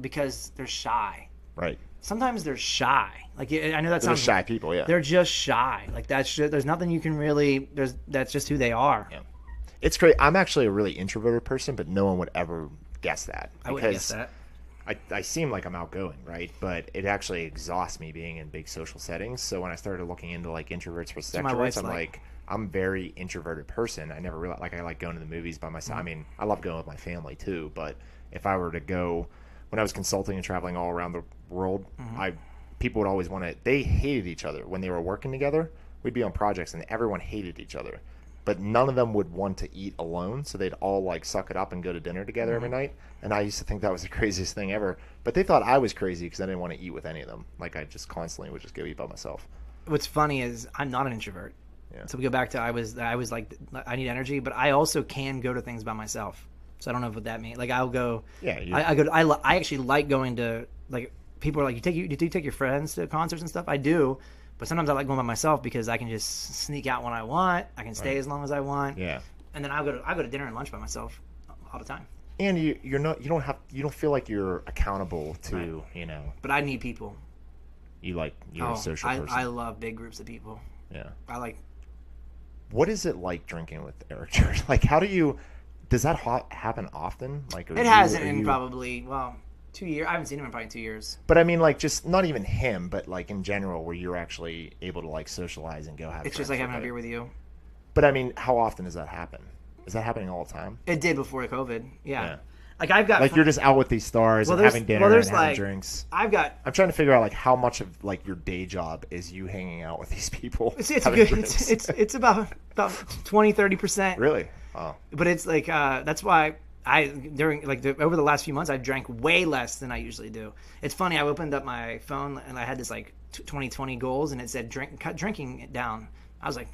because they're shy. Right. Sometimes they're shy. Like I know that They're sounds shy people. Yeah. They're just shy. Like that's just, there's nothing you can really. There's that's just who they are. Yeah. It's great. I'm actually a really introverted person, but no one would ever guess that. I would guess that. I, I seem like I'm outgoing, right? But it actually exhausts me being in big social settings. So when I started looking into like introverts versus extroverts, I'm like- like, I'm a very introverted person. I never realized like I like going to the movies by myself. I mm-hmm. mean, I love going with my family too. But if I were to go, when I was consulting and traveling all around the world, mm-hmm. I people would always want to. They hated each other when they were working together. We'd be on projects and everyone hated each other. But none of them would want to eat alone, so they'd all like suck it up and go to dinner together every mm-hmm. night. And I used to think that was the craziest thing ever. But they thought I was crazy because I didn't want to eat with any of them. Like I just constantly would just go eat by myself. what's funny is I'm not an introvert. Yeah. So we go back to I was I was like I need energy, but I also can go to things by myself. So I don't know what that means. Like I'll go. Yeah, I, I go. to- I I actually like going to like people are like you take you do you take your friends to concerts and stuff. I do, but sometimes I like going by myself because I can just sneak out when I want. I can stay as long as I want. Yeah. And then I'll go to I go to dinner and lunch by myself all the time. And you you're not you don't have you don't feel like you're accountable to you know But I need people. you like you're Oh, a social I, person. I love big groups of people. yeah. I like What is it like drinking with Eric Church? Like how do you does that ha- happen often? Like it you- hasn't in you- probably well two years. I haven't seen him in probably two years. But I mean, like, just not even him, but like in general, where you're actually able to like socialize and go have. It's just like having a beer it. with you. But I mean, how often does that happen? Is that happening all the time? It did before COVID. Yeah. Yeah. Like I've got Like you're just out with these stars Well, and having dinner well, and having like- drinks. I've got I'm trying to figure out like how much of like your day job is you hanging out with these people. it's, good. It's, it's it's about about 20 30 percent. really. Oh, But it's like uh, that's why I during like the, over the last few months I've drank way less than I usually do. It's funny. I opened up my phone and I had this like t- 2020 goals and it said drink cut drinking it down. I was like,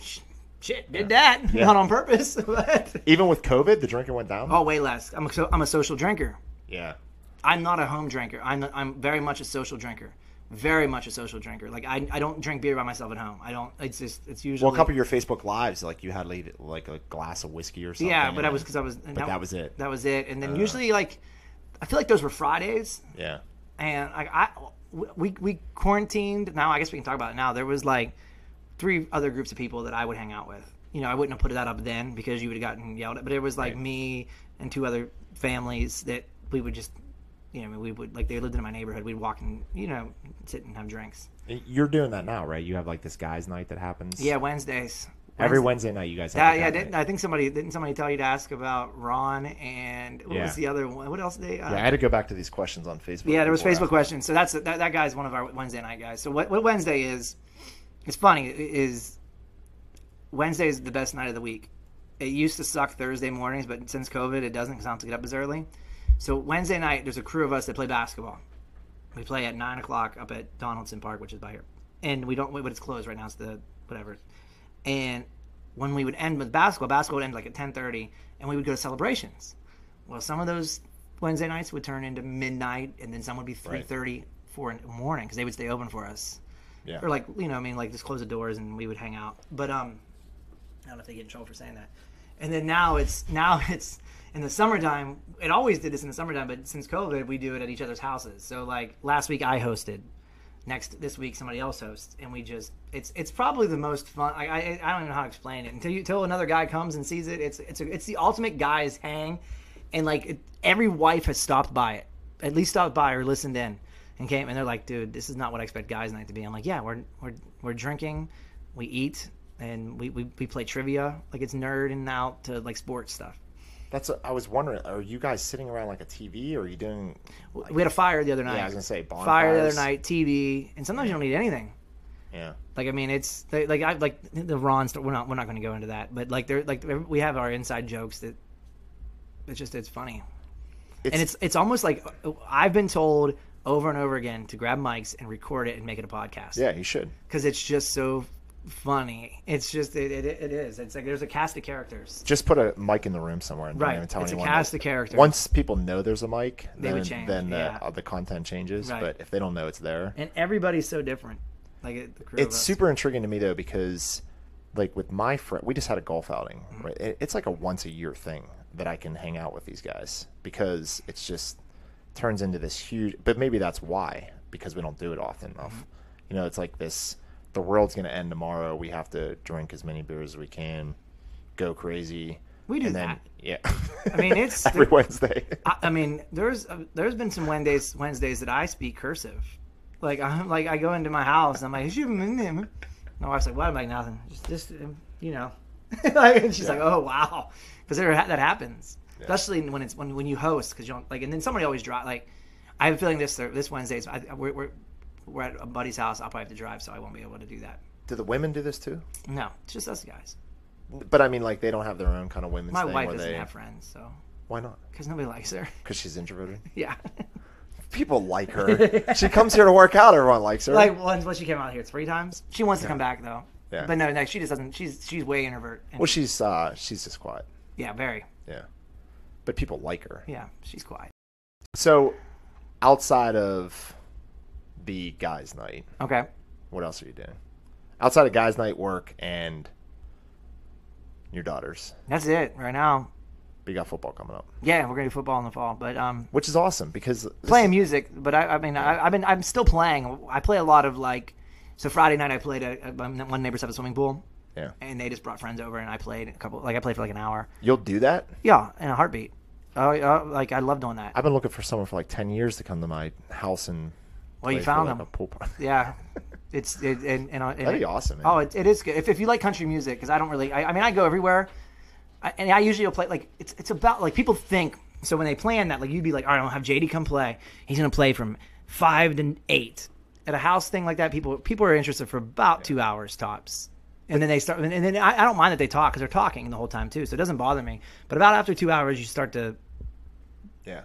shit, did that Yeah. not on purpose. but, even with COVID, the drinking went down. oh, way less. I'm a, so, I'm a social drinker. Yeah. I'm not a home drinker. I'm I'm very much a social drinker. Very much a social drinker. Like I, I don't drink beer by myself at home. I don't. It's just it's usually. Well, a couple of your Facebook lives, like you had like, like a glass of whiskey or something. yeah, but I was because I was. But that was it. Uh. That was it. And then usually like, I feel like those were Fridays, Yeah. and like I we we quarantined. Now I guess we can talk about it now. There was like three other groups of people that I would hang out with. You know, I wouldn't have put that up then because you would have gotten yelled at. But it was like Right. me and two other families that we would just you know, I mean, we would like they lived in my neighborhood. We'd walk and you know sit and have drinks. You're doing that now, right? You have like this guys' night that happens. Yeah, Wednesdays. Every Wednesday night, you guys have. Yeah, yeah. I think somebody didn't somebody tell you to ask about Ron and what Yeah. was the other one? What else did they? Uh, Yeah, I had to go back to these questions on Facebook. Yeah, there was Facebook questions. So that's that, that guy's one of our Wednesday night guys. So what, what Wednesday is? It's funny. Is Wednesday is the best night of the week. It used to suck Thursday mornings, but since COVID, it doesn't because I don't have to get up as early. So Wednesday night, there's a crew of us that play basketball. We play at nine o'clock up at Donaldson Park, which is by here, and we don't. But it's closed right now. It's the whatever. And when we would end with basketball, basketball would end like at ten thirty, and we would go to celebrations. Well, some of those Wednesday nights would turn into midnight, and then some would be three thirty, four in the morning because they would stay open for us. Yeah. Or like you know, I mean, like just close the doors and we would hang out. But um, I don't know if they get in trouble for saying that. And then now it's now it's in the summertime. It always did this in the summertime, but since COVID, we do it at each other's houses. So like last week I hosted. Next this week somebody else hosts, and we just it's it's probably the most fun. I I, I don't even know how to explain it until you until another guy comes and sees it. It's it's a, it's the ultimate guys hang, and like it, every wife has stopped by it, at least stopped by or listened in, and came and they're like, dude, this is not what I expect guys night to be. I'm like, yeah, we're we're we're drinking, we eat, and we we, we play trivia. Like it's nerd and out to like sports stuff. That's. what I was wondering. Are you guys sitting around like a TV, or are you doing? We had a fire the other night. Yeah, I was gonna say bonfires. fire the other night, TV, and sometimes you don't need anything. Yeah. Like I mean, it's like I like the Ron. Story, we're not we're not going to go into that, but like they're like we have our inside jokes that it's just it's funny, and it's it's almost like uh, I've been told over and over again to grab mics and record it and make it a podcast. Yeah, you should. because it's just so funny. It's just it, it, it is. It's like there's a cast of characters. Just put a mic in the room somewhere and Right, don't even tell it's a cast that- of characters. Once people know there's a mic, They then, would change, then the, yeah. uh, the content changes. Right. But if they don't know it's there, And everybody's so different. Like it, the crew it's super intriguing to me though because like with my friend we just had a golf outing Mm-hmm. right it, it's like a once a year thing that i can hang out with these guys because it's just turns into this huge but maybe that's why because we don't do it often enough Mm-hmm. you know it's like this the world's going to end tomorrow we have to drink as many beers as we can go crazy We do and then that. yeah I mean, it's- every wednesday I, I mean, there's uh, there's been some Wednesdays Wednesdays that I speak cursive. Like I'm like I go into my house. And I'm like, "You been in?" My wife's like, "What?" I'm like, "Nothing. Just just um, you know." like, and she's like, "Oh wow," because that happens, especially when it's when when you host because you don't like. And then somebody always drive. Like I have a feeling this this Wednesday is- I, we're, we're we're at a buddy's house. I'll probably have to drive, so I won't be able to do that. do the women do this too No, it's just us guys. but i mean like they don't have their own kind of women's My thing wife where doesn't they have friends, so why not because nobody likes her. because she's introverted yeah. people like her. she comes here to work out. Everyone likes her. like once she came out here three times. She wants to come back though. Yeah. But no, no, she just doesn't. She's she's way introvert. And well, she's uh, she's just quiet. yeah, very. Yeah, but people like her. Yeah, she's quiet. So, outside of the guys' night, Okay. what else are you doing? Outside of guys' night, work and your daughters. That's it right now. But you got football coming up, Yeah, we're gonna do football in the fall, but um, which is awesome because playing music. But I, I mean, I, I've been I'm still playing. I play a lot of like. So Friday night I played at, at one neighbor's have a swimming pool, Yeah, and they just brought friends over, and I played a couple. Like I played for like an hour. you'll do that. Yeah, in a heartbeat. Oh, uh, like I love doing that. I've been looking for someone for like ten years to come to my house and. Well, you play for, found like, them. a pool party. Yeah, it's it, and, and, uh, and That'd be awesome. Man. Oh, it, it is good. If, if you like country music, because I don't really, I, I mean, I go everywhere, I, and I usually will play like it's it's about like people think. So when they plan that, like you'd be like, all right, I'll have JD come play. He's gonna play from five to eight at a house thing like that. People people are interested for about two hours tops. And then they start, and then I, I don't mind that they talk because they're talking the whole time too, so it doesn't bother me. But about after two hours, you start to, yeah.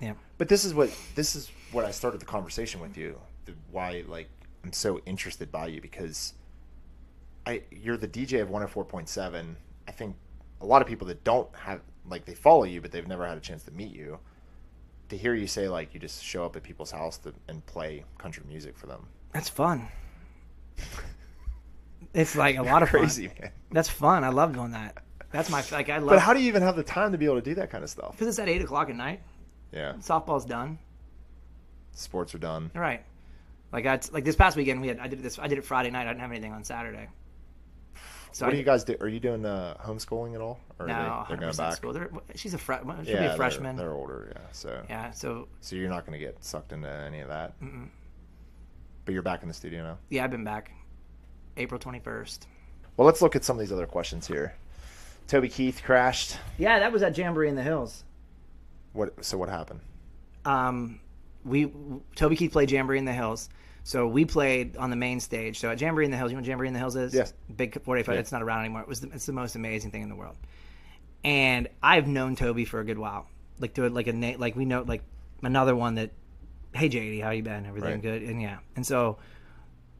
yeah, But this is what this is what I started the conversation with you. The, why like I'm so interested by you because I you're the DJ of 104.7. I think a lot of people that don't have like they follow you but they've never had a chance to meet you. To hear you say like you just show up at people's house to, and play country music for them. that's fun. It's like a lot of fun. Crazy, man. That's fun. I love doing that. That's my like I love. But how do you even have the time to be able to do that kind of stuff? Because it's at eight o'clock at night. Yeah. Softball's done. Sports are done. Right. Like I like this past weekend we had I did this I did it Friday night. I didn't have anything on Saturday. So what I, do you guys do? Are you doing uh, homeschooling at all? Or no, are they, they're going 100% back? school. They're, she's a fre- she'll yeah, be a they're- freshman. They're, older, yeah. So, Yeah, so so you're not going to get sucked into any of that. But you're back in the studio now. yeah, I've been back. April twenty first. Well, let's look at some of these other questions here. Toby Keith crashed. Yeah, that was at Jamboree in the Hills. What? So what happened? um, we Toby Keith played Jamboree in the Hills. So we played on the main stage. So at Jamboree in the Hills, you know what Jamboree in the Hills is? Yes. Big 45. Yeah. It's not around anymore. It was the, it's the most amazing thing in the world. And I've known Toby for a good while. Like to like a na- like we know like another one that, hey JD, how you been? Everything Right. good? And yeah. And so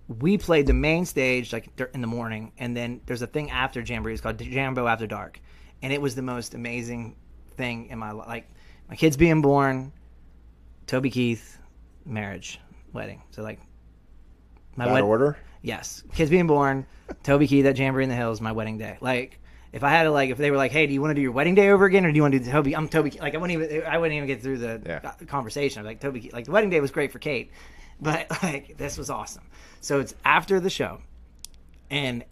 we played the main stage like in the morning, and then there's a thing after Jamboree. It's called Jambo After Dark, and it was the most amazing thing in my life. Like my kids being born, Toby Keith, marriage, wedding. So like my wed- order. yes, kids being born, Toby Keith at Jamboree in the Hills, my wedding day. Like if I had to like if they were like, hey, do you want to do your wedding day over again, or do you want to do Toby? I'm Toby. Like I wouldn't even I wouldn't even get through the Yeah. conversation. I'm like Toby. Keith- Like the wedding day was great for Kate, but like this was awesome. So it's after the show, and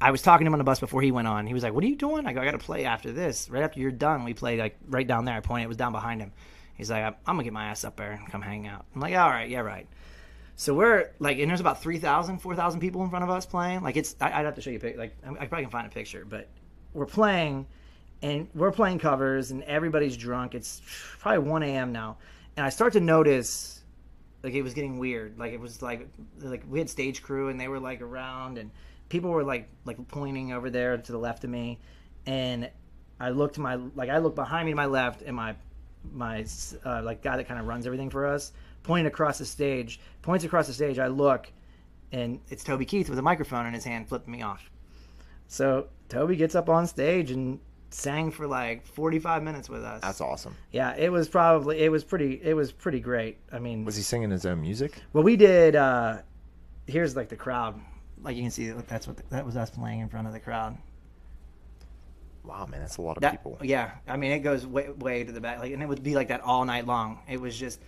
I was talking to him on the bus before he went on. He was like, "What are you doing?" I go, "I got to play after this. Right after you're done, we play like right down there." I pointed. It was down behind him. He's like, "I'm, gonna get my ass up there and come hang out." I'm like, "All right, yeah, right." So we're like, and there's about 3,000, 4,000 people in front of us playing. Like it's, I, I'd have to show you a pic. Like I, I probably can find a picture, but we're playing, and we're playing covers, and everybody's drunk. It's probably 1 a.m. now, and I start to notice like it was getting weird. Like it was like like we had stage crew and they were like around and people were like like pointing over there to the left of me, and I looked to my like I looked behind me to my left and my my uh, like guy that kind of runs everything for us pointing across the stage points across the stage. I look and it's Toby Keith with a microphone in his hand flipping me off. So Toby gets up on stage and sang for like 45 minutes with us. That's awesome. Yeah, it was probably it was pretty it was pretty great. I mean, Was he singing his own music? well, we did. uh Here's like the crowd. Like you can see, that's what the, that was us playing in front of the crowd. Wow, man, that's a lot of That, people. yeah, I mean, it goes way way to the back, like, and it would be like that all night long. It was just,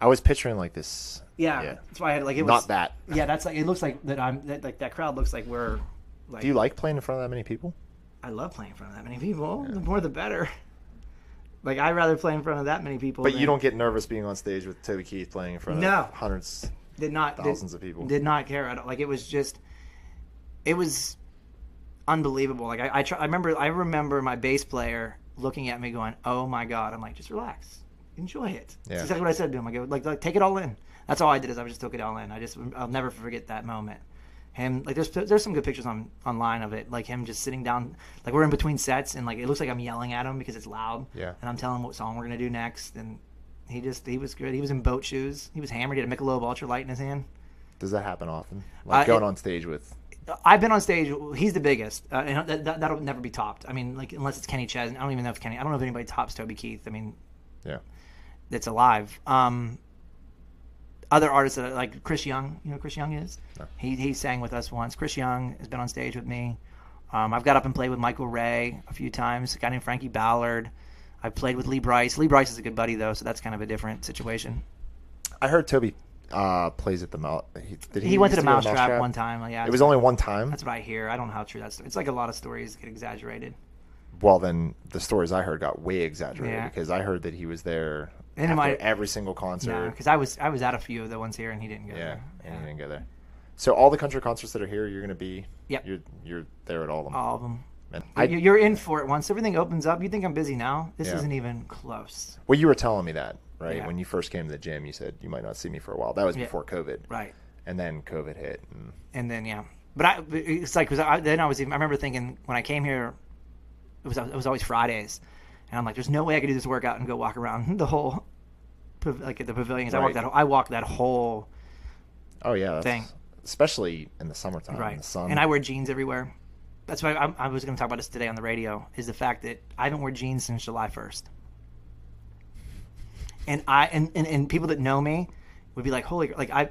I was picturing like this. yeah. Yeah. That's why I had like it was Not that. Yeah, that's like it looks like that. I'm that, like that crowd looks like we're like. Do you like playing in front of that many people? I love playing in front of that many people. The more the better. Like I'd rather play in front of that many people. But than- you don't get nervous being on stage with Toby Keith playing in front No. of hundreds. did not did- thousands of people. did not care at all. Like it was just, it was unbelievable. Like I, I, try, I remember, I remember my bass player looking at me, going, "Oh my god!" I'm like, just relax, enjoy it. Yeah. That's exactly what I said to him. I go, like, like, take it all in. That's all I did is I just took it all in. I just, I'll never forget that moment. Him, like, there's there's some good pictures on online of it, like him just sitting down, like we're in between sets, and like it looks like I'm yelling at him because it's loud. Yeah. And I'm telling him what song we're gonna do next, and he just, he was good. He was in boat shoes. He was hammered. He had a Michelob Ultralight in his hand. Does that happen often? Like Uh, going it- on stage with. I've been on stage. He's the biggest. Uh, and that, that, that'll never be topped. I mean, like unless it's Kenny Chesney. I don't even know if Kenny. I don't know if anybody tops Toby Keith. I mean, Yeah. that's alive. Um, other artists that are, like Chris Young. You know Chris Young is? No. He he sang with us once. Chris Young has been on stage with me. Um, I've got up and played with Michael Ray a few times. A guy named Frankie Ballard. I've played with Lee Brice. Lee Brice is a good buddy though, so that's kind of a different situation. I heard Toby uh, plays at the mouse. He, did He, went to the go Mousetrap one time. like, Yeah, It was only one time. that's what I hear. I don't know how true that's. It's like a lot of stories get exaggerated. Well, then the stories I heard got way exaggerated Yeah. because I heard that he was there And after every single concert. Because I was I was at a few of the ones here and he didn't go. Yeah, there. and he didn't go there. So all the country concerts that are here, you're gonna be. Yep. You're you're there at all of them. all of them. I, You're in for it once everything opens up. You think I'm busy now? This Yeah. isn't even close. well, you were telling me that right Yeah. when you first came to the gym. You said you might not see me for a while. That was Yeah. before COVID, Right. and then COVID hit. And And then yeah, but I it's like because I, then I was even, I remember thinking when I came here, it was it was always Fridays, and I'm like, there's no way I could do this workout and go walk around the whole like at the pavilions. I walked Right. that I walked that whole oh yeah, Thing. especially in the summertime, in right, the sun. and I wear jeans everywhere. That's why I, I was going to talk about this today on the radio. Is the fact that I haven't worn jeans since July 1st. And I and, and, and people that know me would be like, holy, like I,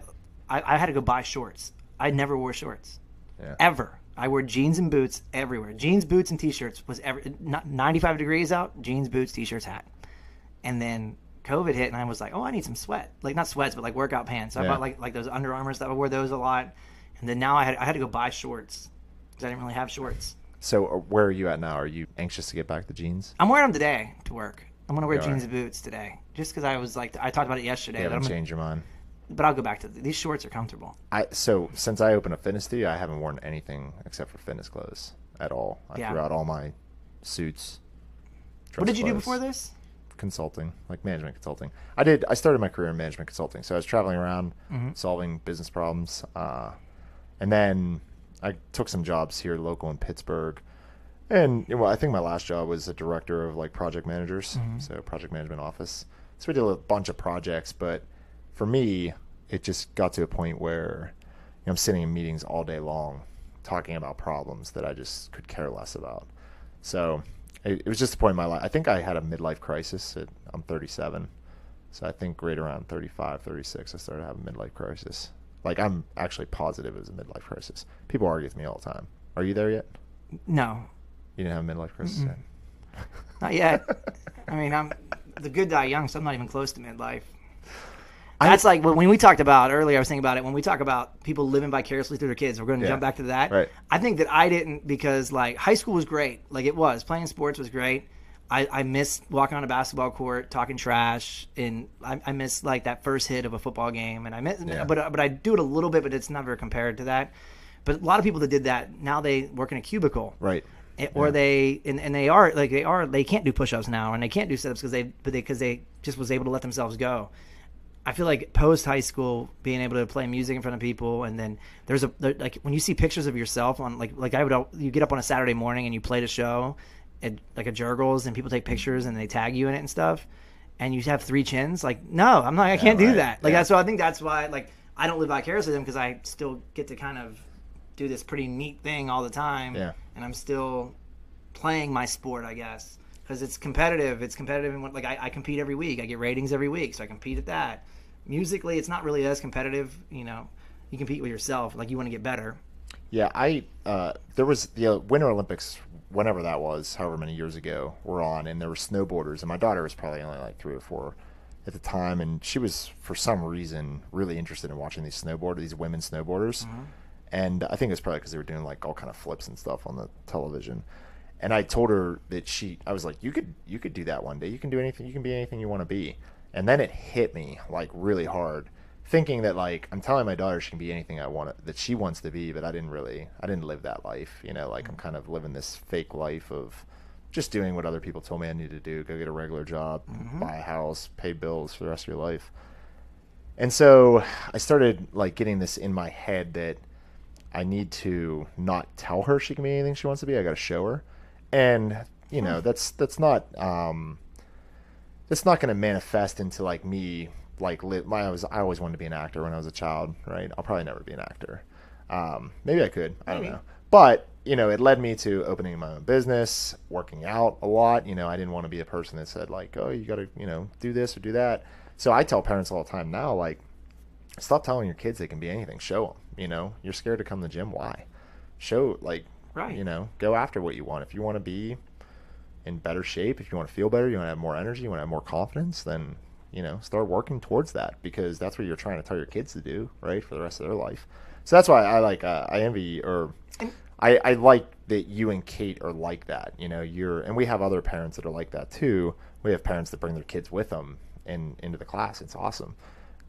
I, I had to go buy shorts. I never wore shorts Yeah. ever. I wore jeans and boots everywhere. Jeans, boots, and t-shirts was ever not 95 degrees out. Jeans, boots, t-shirts, hat. And then COVID hit, and I was like, oh, I need some sweat, like not sweats, but like workout pants. So I bought like like those Under Armours that I wore those a lot. And then now I had I had to go buy shorts because I didn't really have shorts. So uh, where are you at now? Are you anxious to get back to jeans? I'm wearing them today to work. I'm gonna wear You are. jeans and boots today, just because I was like I talked about it yesterday. You but, I'm haven't gonna- changed your mind. but I'll go back to these shorts are comfortable. I so since I opened a fitness studio, I haven't worn anything except for fitness clothes at all. I Yeah. threw out all my suits. What did you do before this? Consulting, like management consulting. I did. I started my career in management consulting, so I was traveling around Mm-hmm. solving business problems, uh, and then I took some jobs here local in Pittsburgh. And well, I think my last job was a director of like project managers, Mm-hmm. so project management office. So we did a bunch of projects, but for me, it just got to a point where you know, I'm sitting in meetings all day long, talking about problems that I just could care less about. So it, it was just a point in my life. I think I had a midlife crisis. At, I'm 37, so I think right around 35, 36, I started having a midlife crisis. Like I'm actually positive it was a midlife crisis. People argue with me all the time. Are you there yet? No, You didn't have a midlife crisis yet? not yet. I mean, I'm the good die young, so I'm not even close to midlife. That's like when when we talked about earlier. I was thinking about it when we talk about people living vicariously through their kids. We're going to Yeah. jump back to that. Right. I think that I didn't because like high school was great. Like it was playing sports was great. I, I miss walking on a basketball court, talking trash, and I, I miss like that first hit of a football game. And I miss, Yeah. but uh, but I do it a little bit, but it's never compared to that. But a lot of people that did that now they work in a cubicle Right. It- or they and, and they are like they are they can't do push-ups now and they can't do sit-ups because they but they because they just was able to let themselves go i feel like post high school being able to play music in front of people and then there's a there, like when you see pictures of yourself on like like i would you get up on a saturday morning and you played a show at like a Jergel's and people take mm-hmm. pictures and they tag you in it and stuff and you have three chins like no i'm not i can't do right. that like Yeah. that's so i think that's why like i don't live vicariously with them because i still get to kind of do this pretty neat thing all the time Yeah. And i'm still playing my sport, I guess, because it's competitive. It's competitive, and like I, I compete every week. I get ratings every week, so I compete at that. Musically, it's not really as competitive. You know, you compete with yourself. Like you want to get better. Yeah, I uh, there was the uh, Winter Olympics, whenever that was, however many years ago, were on, and there were snowboarders, and my daughter was probably only like three or four at the time, and she was for some reason really interested in watching these snowboarders, these women snowboarders, and I think it's probably because they were doing like all kind of flips and stuff on the television. And I told her that she, I was like, you could, you could do that one day. You can do anything. You can be anything you want to be. And then it hit me like really hard, thinking that like I'm telling my daughter she can be anything I want that she wants to be, but I didn't really, I didn't live that life. You know, like I'm kind of living this fake life of just doing what other people told me I needed to do. Go get a regular job, mm-hmm. buy a house, pay bills for the rest of your life. And so I started like getting this in my head that I need to not tell her she can be anything she wants to be. I got to show her, and you know that's that's not um, that's not going to manifest into like me like li- my I was I always wanted to be an actor when I was a child, right? I'll probably never be an actor. Um, maybe I could. I don't know. But you know, it led me to opening my own business, working out a lot. You know, I didn't want to be a person that said like, "Oh, you got to, you know, do this or do that." So I tell parents all the time now, like, stop telling your kids they can be anything. Show them. You know, you're scared to come to the gym. Why? Show like, Right. You know, go after what you want. If you want to be in better shape, if you want to feel better, you want to have more energy, you want to have more confidence, then you know, start working towards that because that's what you're trying to tell your kids to do, right, for the rest of their life. So that's why I like uh, I envy or I, I like that you and Kate are like that. You know, you're and we have other parents that are like that too. We have parents that bring their kids with them and into the class. It's awesome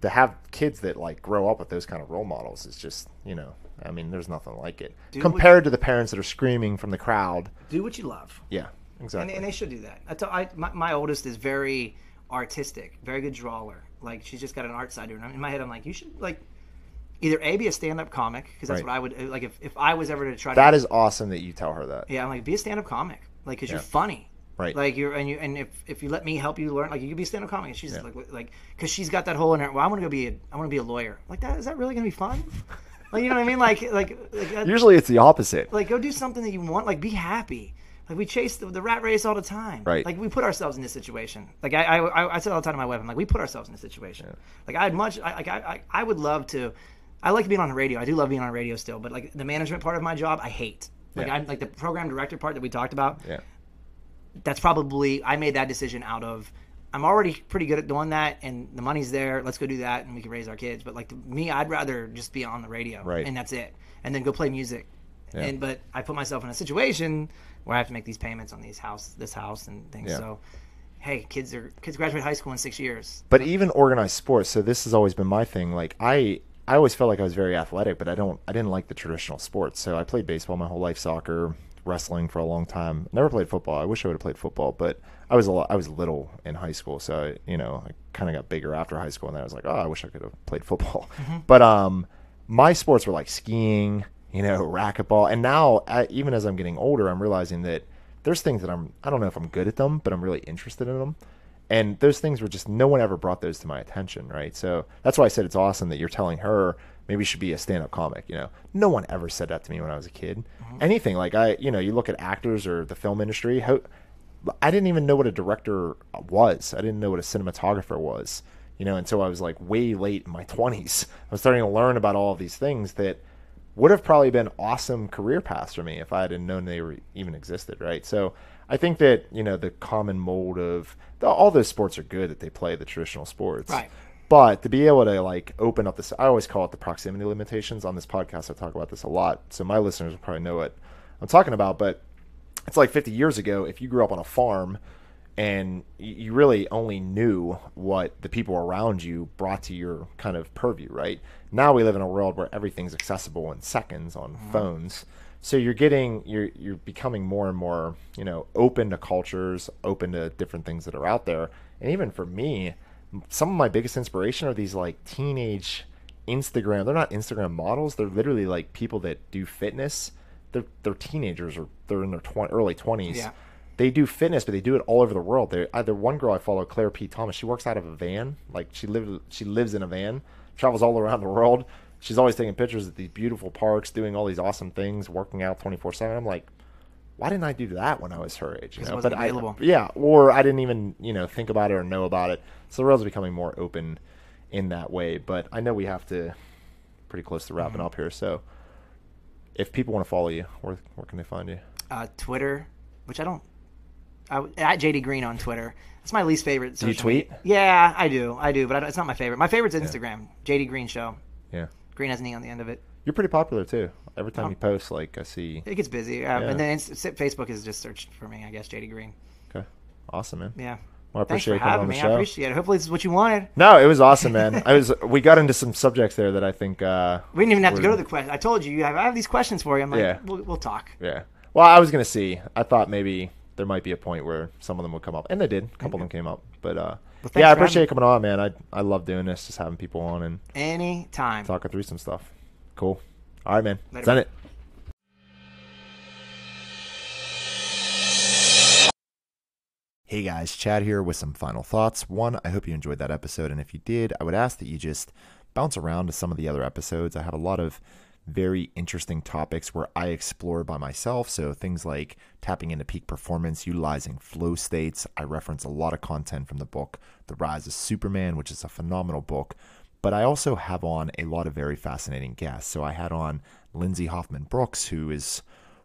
to have kids that like grow up with those kind of role models. Is just you know, I mean, there's nothing like it Do compared to the parents that are screaming from the crowd. Do what you love, Yeah, exactly. and they should do that. I tell, I, my, my oldest is very artistic, very good drawer. Like she's just got an art side to her. And in my head, I'm like, you should like either a be a stand-up comic because that's Right. what I would like if, if I was ever to try to that is awesome that you tell her that. Yeah, I'm like, be a stand-up comic, like, cause you're funny, Right. Like you're, and you, and if if you let me help you learn, like, you could be a stand-up. And she's like, like, cause she's got that hole in her. Well, I want to go be, a, I want to be a lawyer. Like that, is that really gonna be fun? like, you know what I mean? Like, like, like, that- Usually it's the opposite. like, go do something that you want. Like, be happy. Like we chase the, the rat race all the time. Right. Like we put ourselves in this situation. Like I, I, I- I said all the time to my wife, I'm like, we put ourselves in this situation. Like I'd much, I, like I, I, I would love to. I like being on the radio. I do love being on radio still, but like the management part of my job, I hate. Like Yeah. I'm like the program director part that we talked about Yeah. That's probably I made that decision out of I'm already pretty good at doing that and the money's there. Let's go do that and we can raise our kids. But like me, I'd rather just be on the radio Right. and that's it. And then go play music Yeah. And but I put myself in a situation where I have to make these payments on these house, this house, and things. Yeah. So, hey, kids are kids graduate high school in six years. But even organized sports, so this has always been my thing. Like I I always felt like I was very athletic, but I don't I didn't like the traditional sports. So I played baseball my whole life, soccer, wrestling for a long time. Never played football. I wish I would have played football, but I was a lot, I was little in high school, so I, you know, I kind of got bigger after high school and then I was like, "Oh, I wish I could have played football." But um my sports were like skiing, you know, racquetball, and now I, even as I'm getting older, I'm realizing that there's things that I'm I don't know if I'm good at them, but I'm really interested in them. And those things were just no one ever brought those to my attention, right? So that's why I said it's awesome that you're telling her maybe should be a stand-up comic. You know, no one ever said that to me when I was a kid. Anything like I, you know, you look at actors or the film industry. How, I didn't even know what a director was. I didn't know what a cinematographer was. You know, until I was like way late in my 20s. I was starting to learn about all of these things that would have probably been awesome career paths for me if I had known they were even existed, right? So I think that you know the common mold of the, all those sports are good that they play the traditional sports, Right. But to be able to like open up this, I always call it the proximity limitations. On this podcast, I talk about this a lot, so my listeners will probably know what I'm talking about. But it's like 50 years ago. If you grew up on a farm and you really only knew what the people around you brought to your kind of purview, right? Now we live in a world where everything's accessible in seconds on mm-hmm. phones. So you're getting you're you're becoming more and more, you know, open to cultures, open to different things that are out there. And even for me, some of my biggest inspiration are these like teenage Instagram. They're not Instagram models. They're literally like people that do fitness. They're they're teenagers or they're in their 20, early 20s Yeah. they do fitness, but they do it all over the world. They either one girl I follow, Claire P. Thomas. She works out of a van, like she lives she lives in a van, travels all around the world. She's always taking pictures at these beautiful parks, doing all these awesome things, working out twenty four seven. I'm like, why didn't I do that when I was her age? You know, but I, available. yeah, or I didn't even you know think about it or know about it. So the world's becoming more open in that way. But I know we have to pretty close to wrapping Mm-hmm. up here. So if people want to follow you, where where can they find you? Uh, Twitter, which I don't. I, at JD Greene on Twitter. That's my least favorite. Do you tweet? media. Yeah, I do. I do, but I it's not my favorite. My favorite's Instagram. JD Greene Show. Yeah. Greene has an E on the end of it. You're pretty popular too. Every time Oh. you post, like I see. It gets busy, uh, Yeah. and then Facebook is just searched for me. I guess JD Greene. Okay, awesome, man. Yeah. Well, I appreciate you having on the me. show. I appreciate it. Hopefully, this is what you wanted. no, it was awesome, man. I was. We got into some subjects there that I think. uh We didn't even have to go to the question. I told you, you have, I have these questions for you. I'm like, Yeah. we'll, we'll talk. Yeah. Well, I was gonna see. I thought maybe there might be a point where some of them would come up, and they did. A couple of them came up, but uh, thanks yeah, I appreciate you coming on, man. I I love doing this, just having people on and Anytime. talking through some stuff. Cool. All right, man. Later, Send man. it. Hey guys, Chad here with some final thoughts. One, I hope you enjoyed that episode, and if you did, I would ask that you just bounce around to some of the other episodes. I have a lot of very interesting topics where I explore by myself. So things like tapping into peak performance, utilizing flow states. I reference a lot of content from the book The Rise of Superman, which is a phenomenal book. But I also have on a lot of very fascinating guests. So I had on Lindsay Hoffman Brooks, who is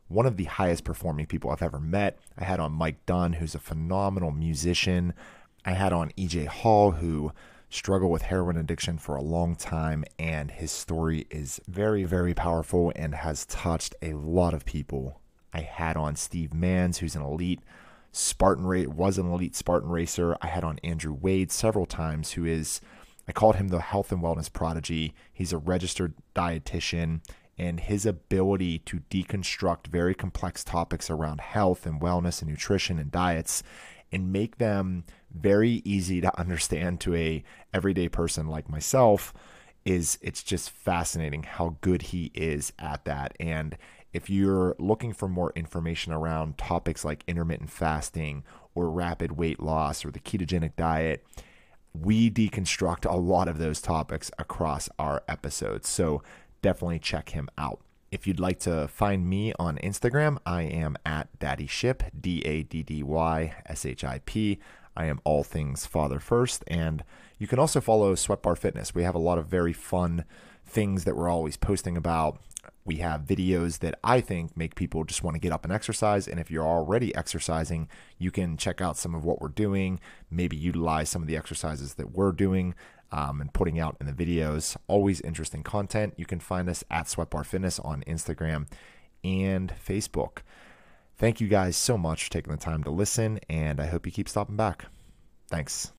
one of the highest performing people I've ever met. I had on Mike Dunn, who's a phenomenal musician. I had on EJ Hall, who struggled with heroin addiction for a long time, and his story is very, very powerful and has touched a lot of people. I had on Steve Mans, who's an elite Spartan race was an elite Spartan racer. I had on Andrew Wade several times, who is I called him the health and wellness prodigy. He's a registered dietitian, and his ability to deconstruct very complex topics around health and wellness and nutrition and diets and make them very easy to understand to a everyday person like myself is it's just fascinating how good he is at that and if you're looking for more information around topics like intermittent fasting or rapid weight loss or the ketogenic diet we deconstruct a lot of those topics across our episodes. So definitely check him out. If you'd like to find me on Instagram, I am at Daddy Ship, D A D D Y S H I P. I am all things father first. And you can also follow Sweat Bar Fitness. We have a lot of very fun things that we're always posting about. We have videos that I think make people just want to get up and exercise. And if you're already exercising, you can check out some of what we're doing, maybe utilize some of the exercises that we're doing um, and putting out in the videos. Always interesting content. You can find us at Sweat Bar Fitness on Instagram and Facebook. Thank you guys so much for taking the time to listen, and I hope you keep stopping back. Thanks.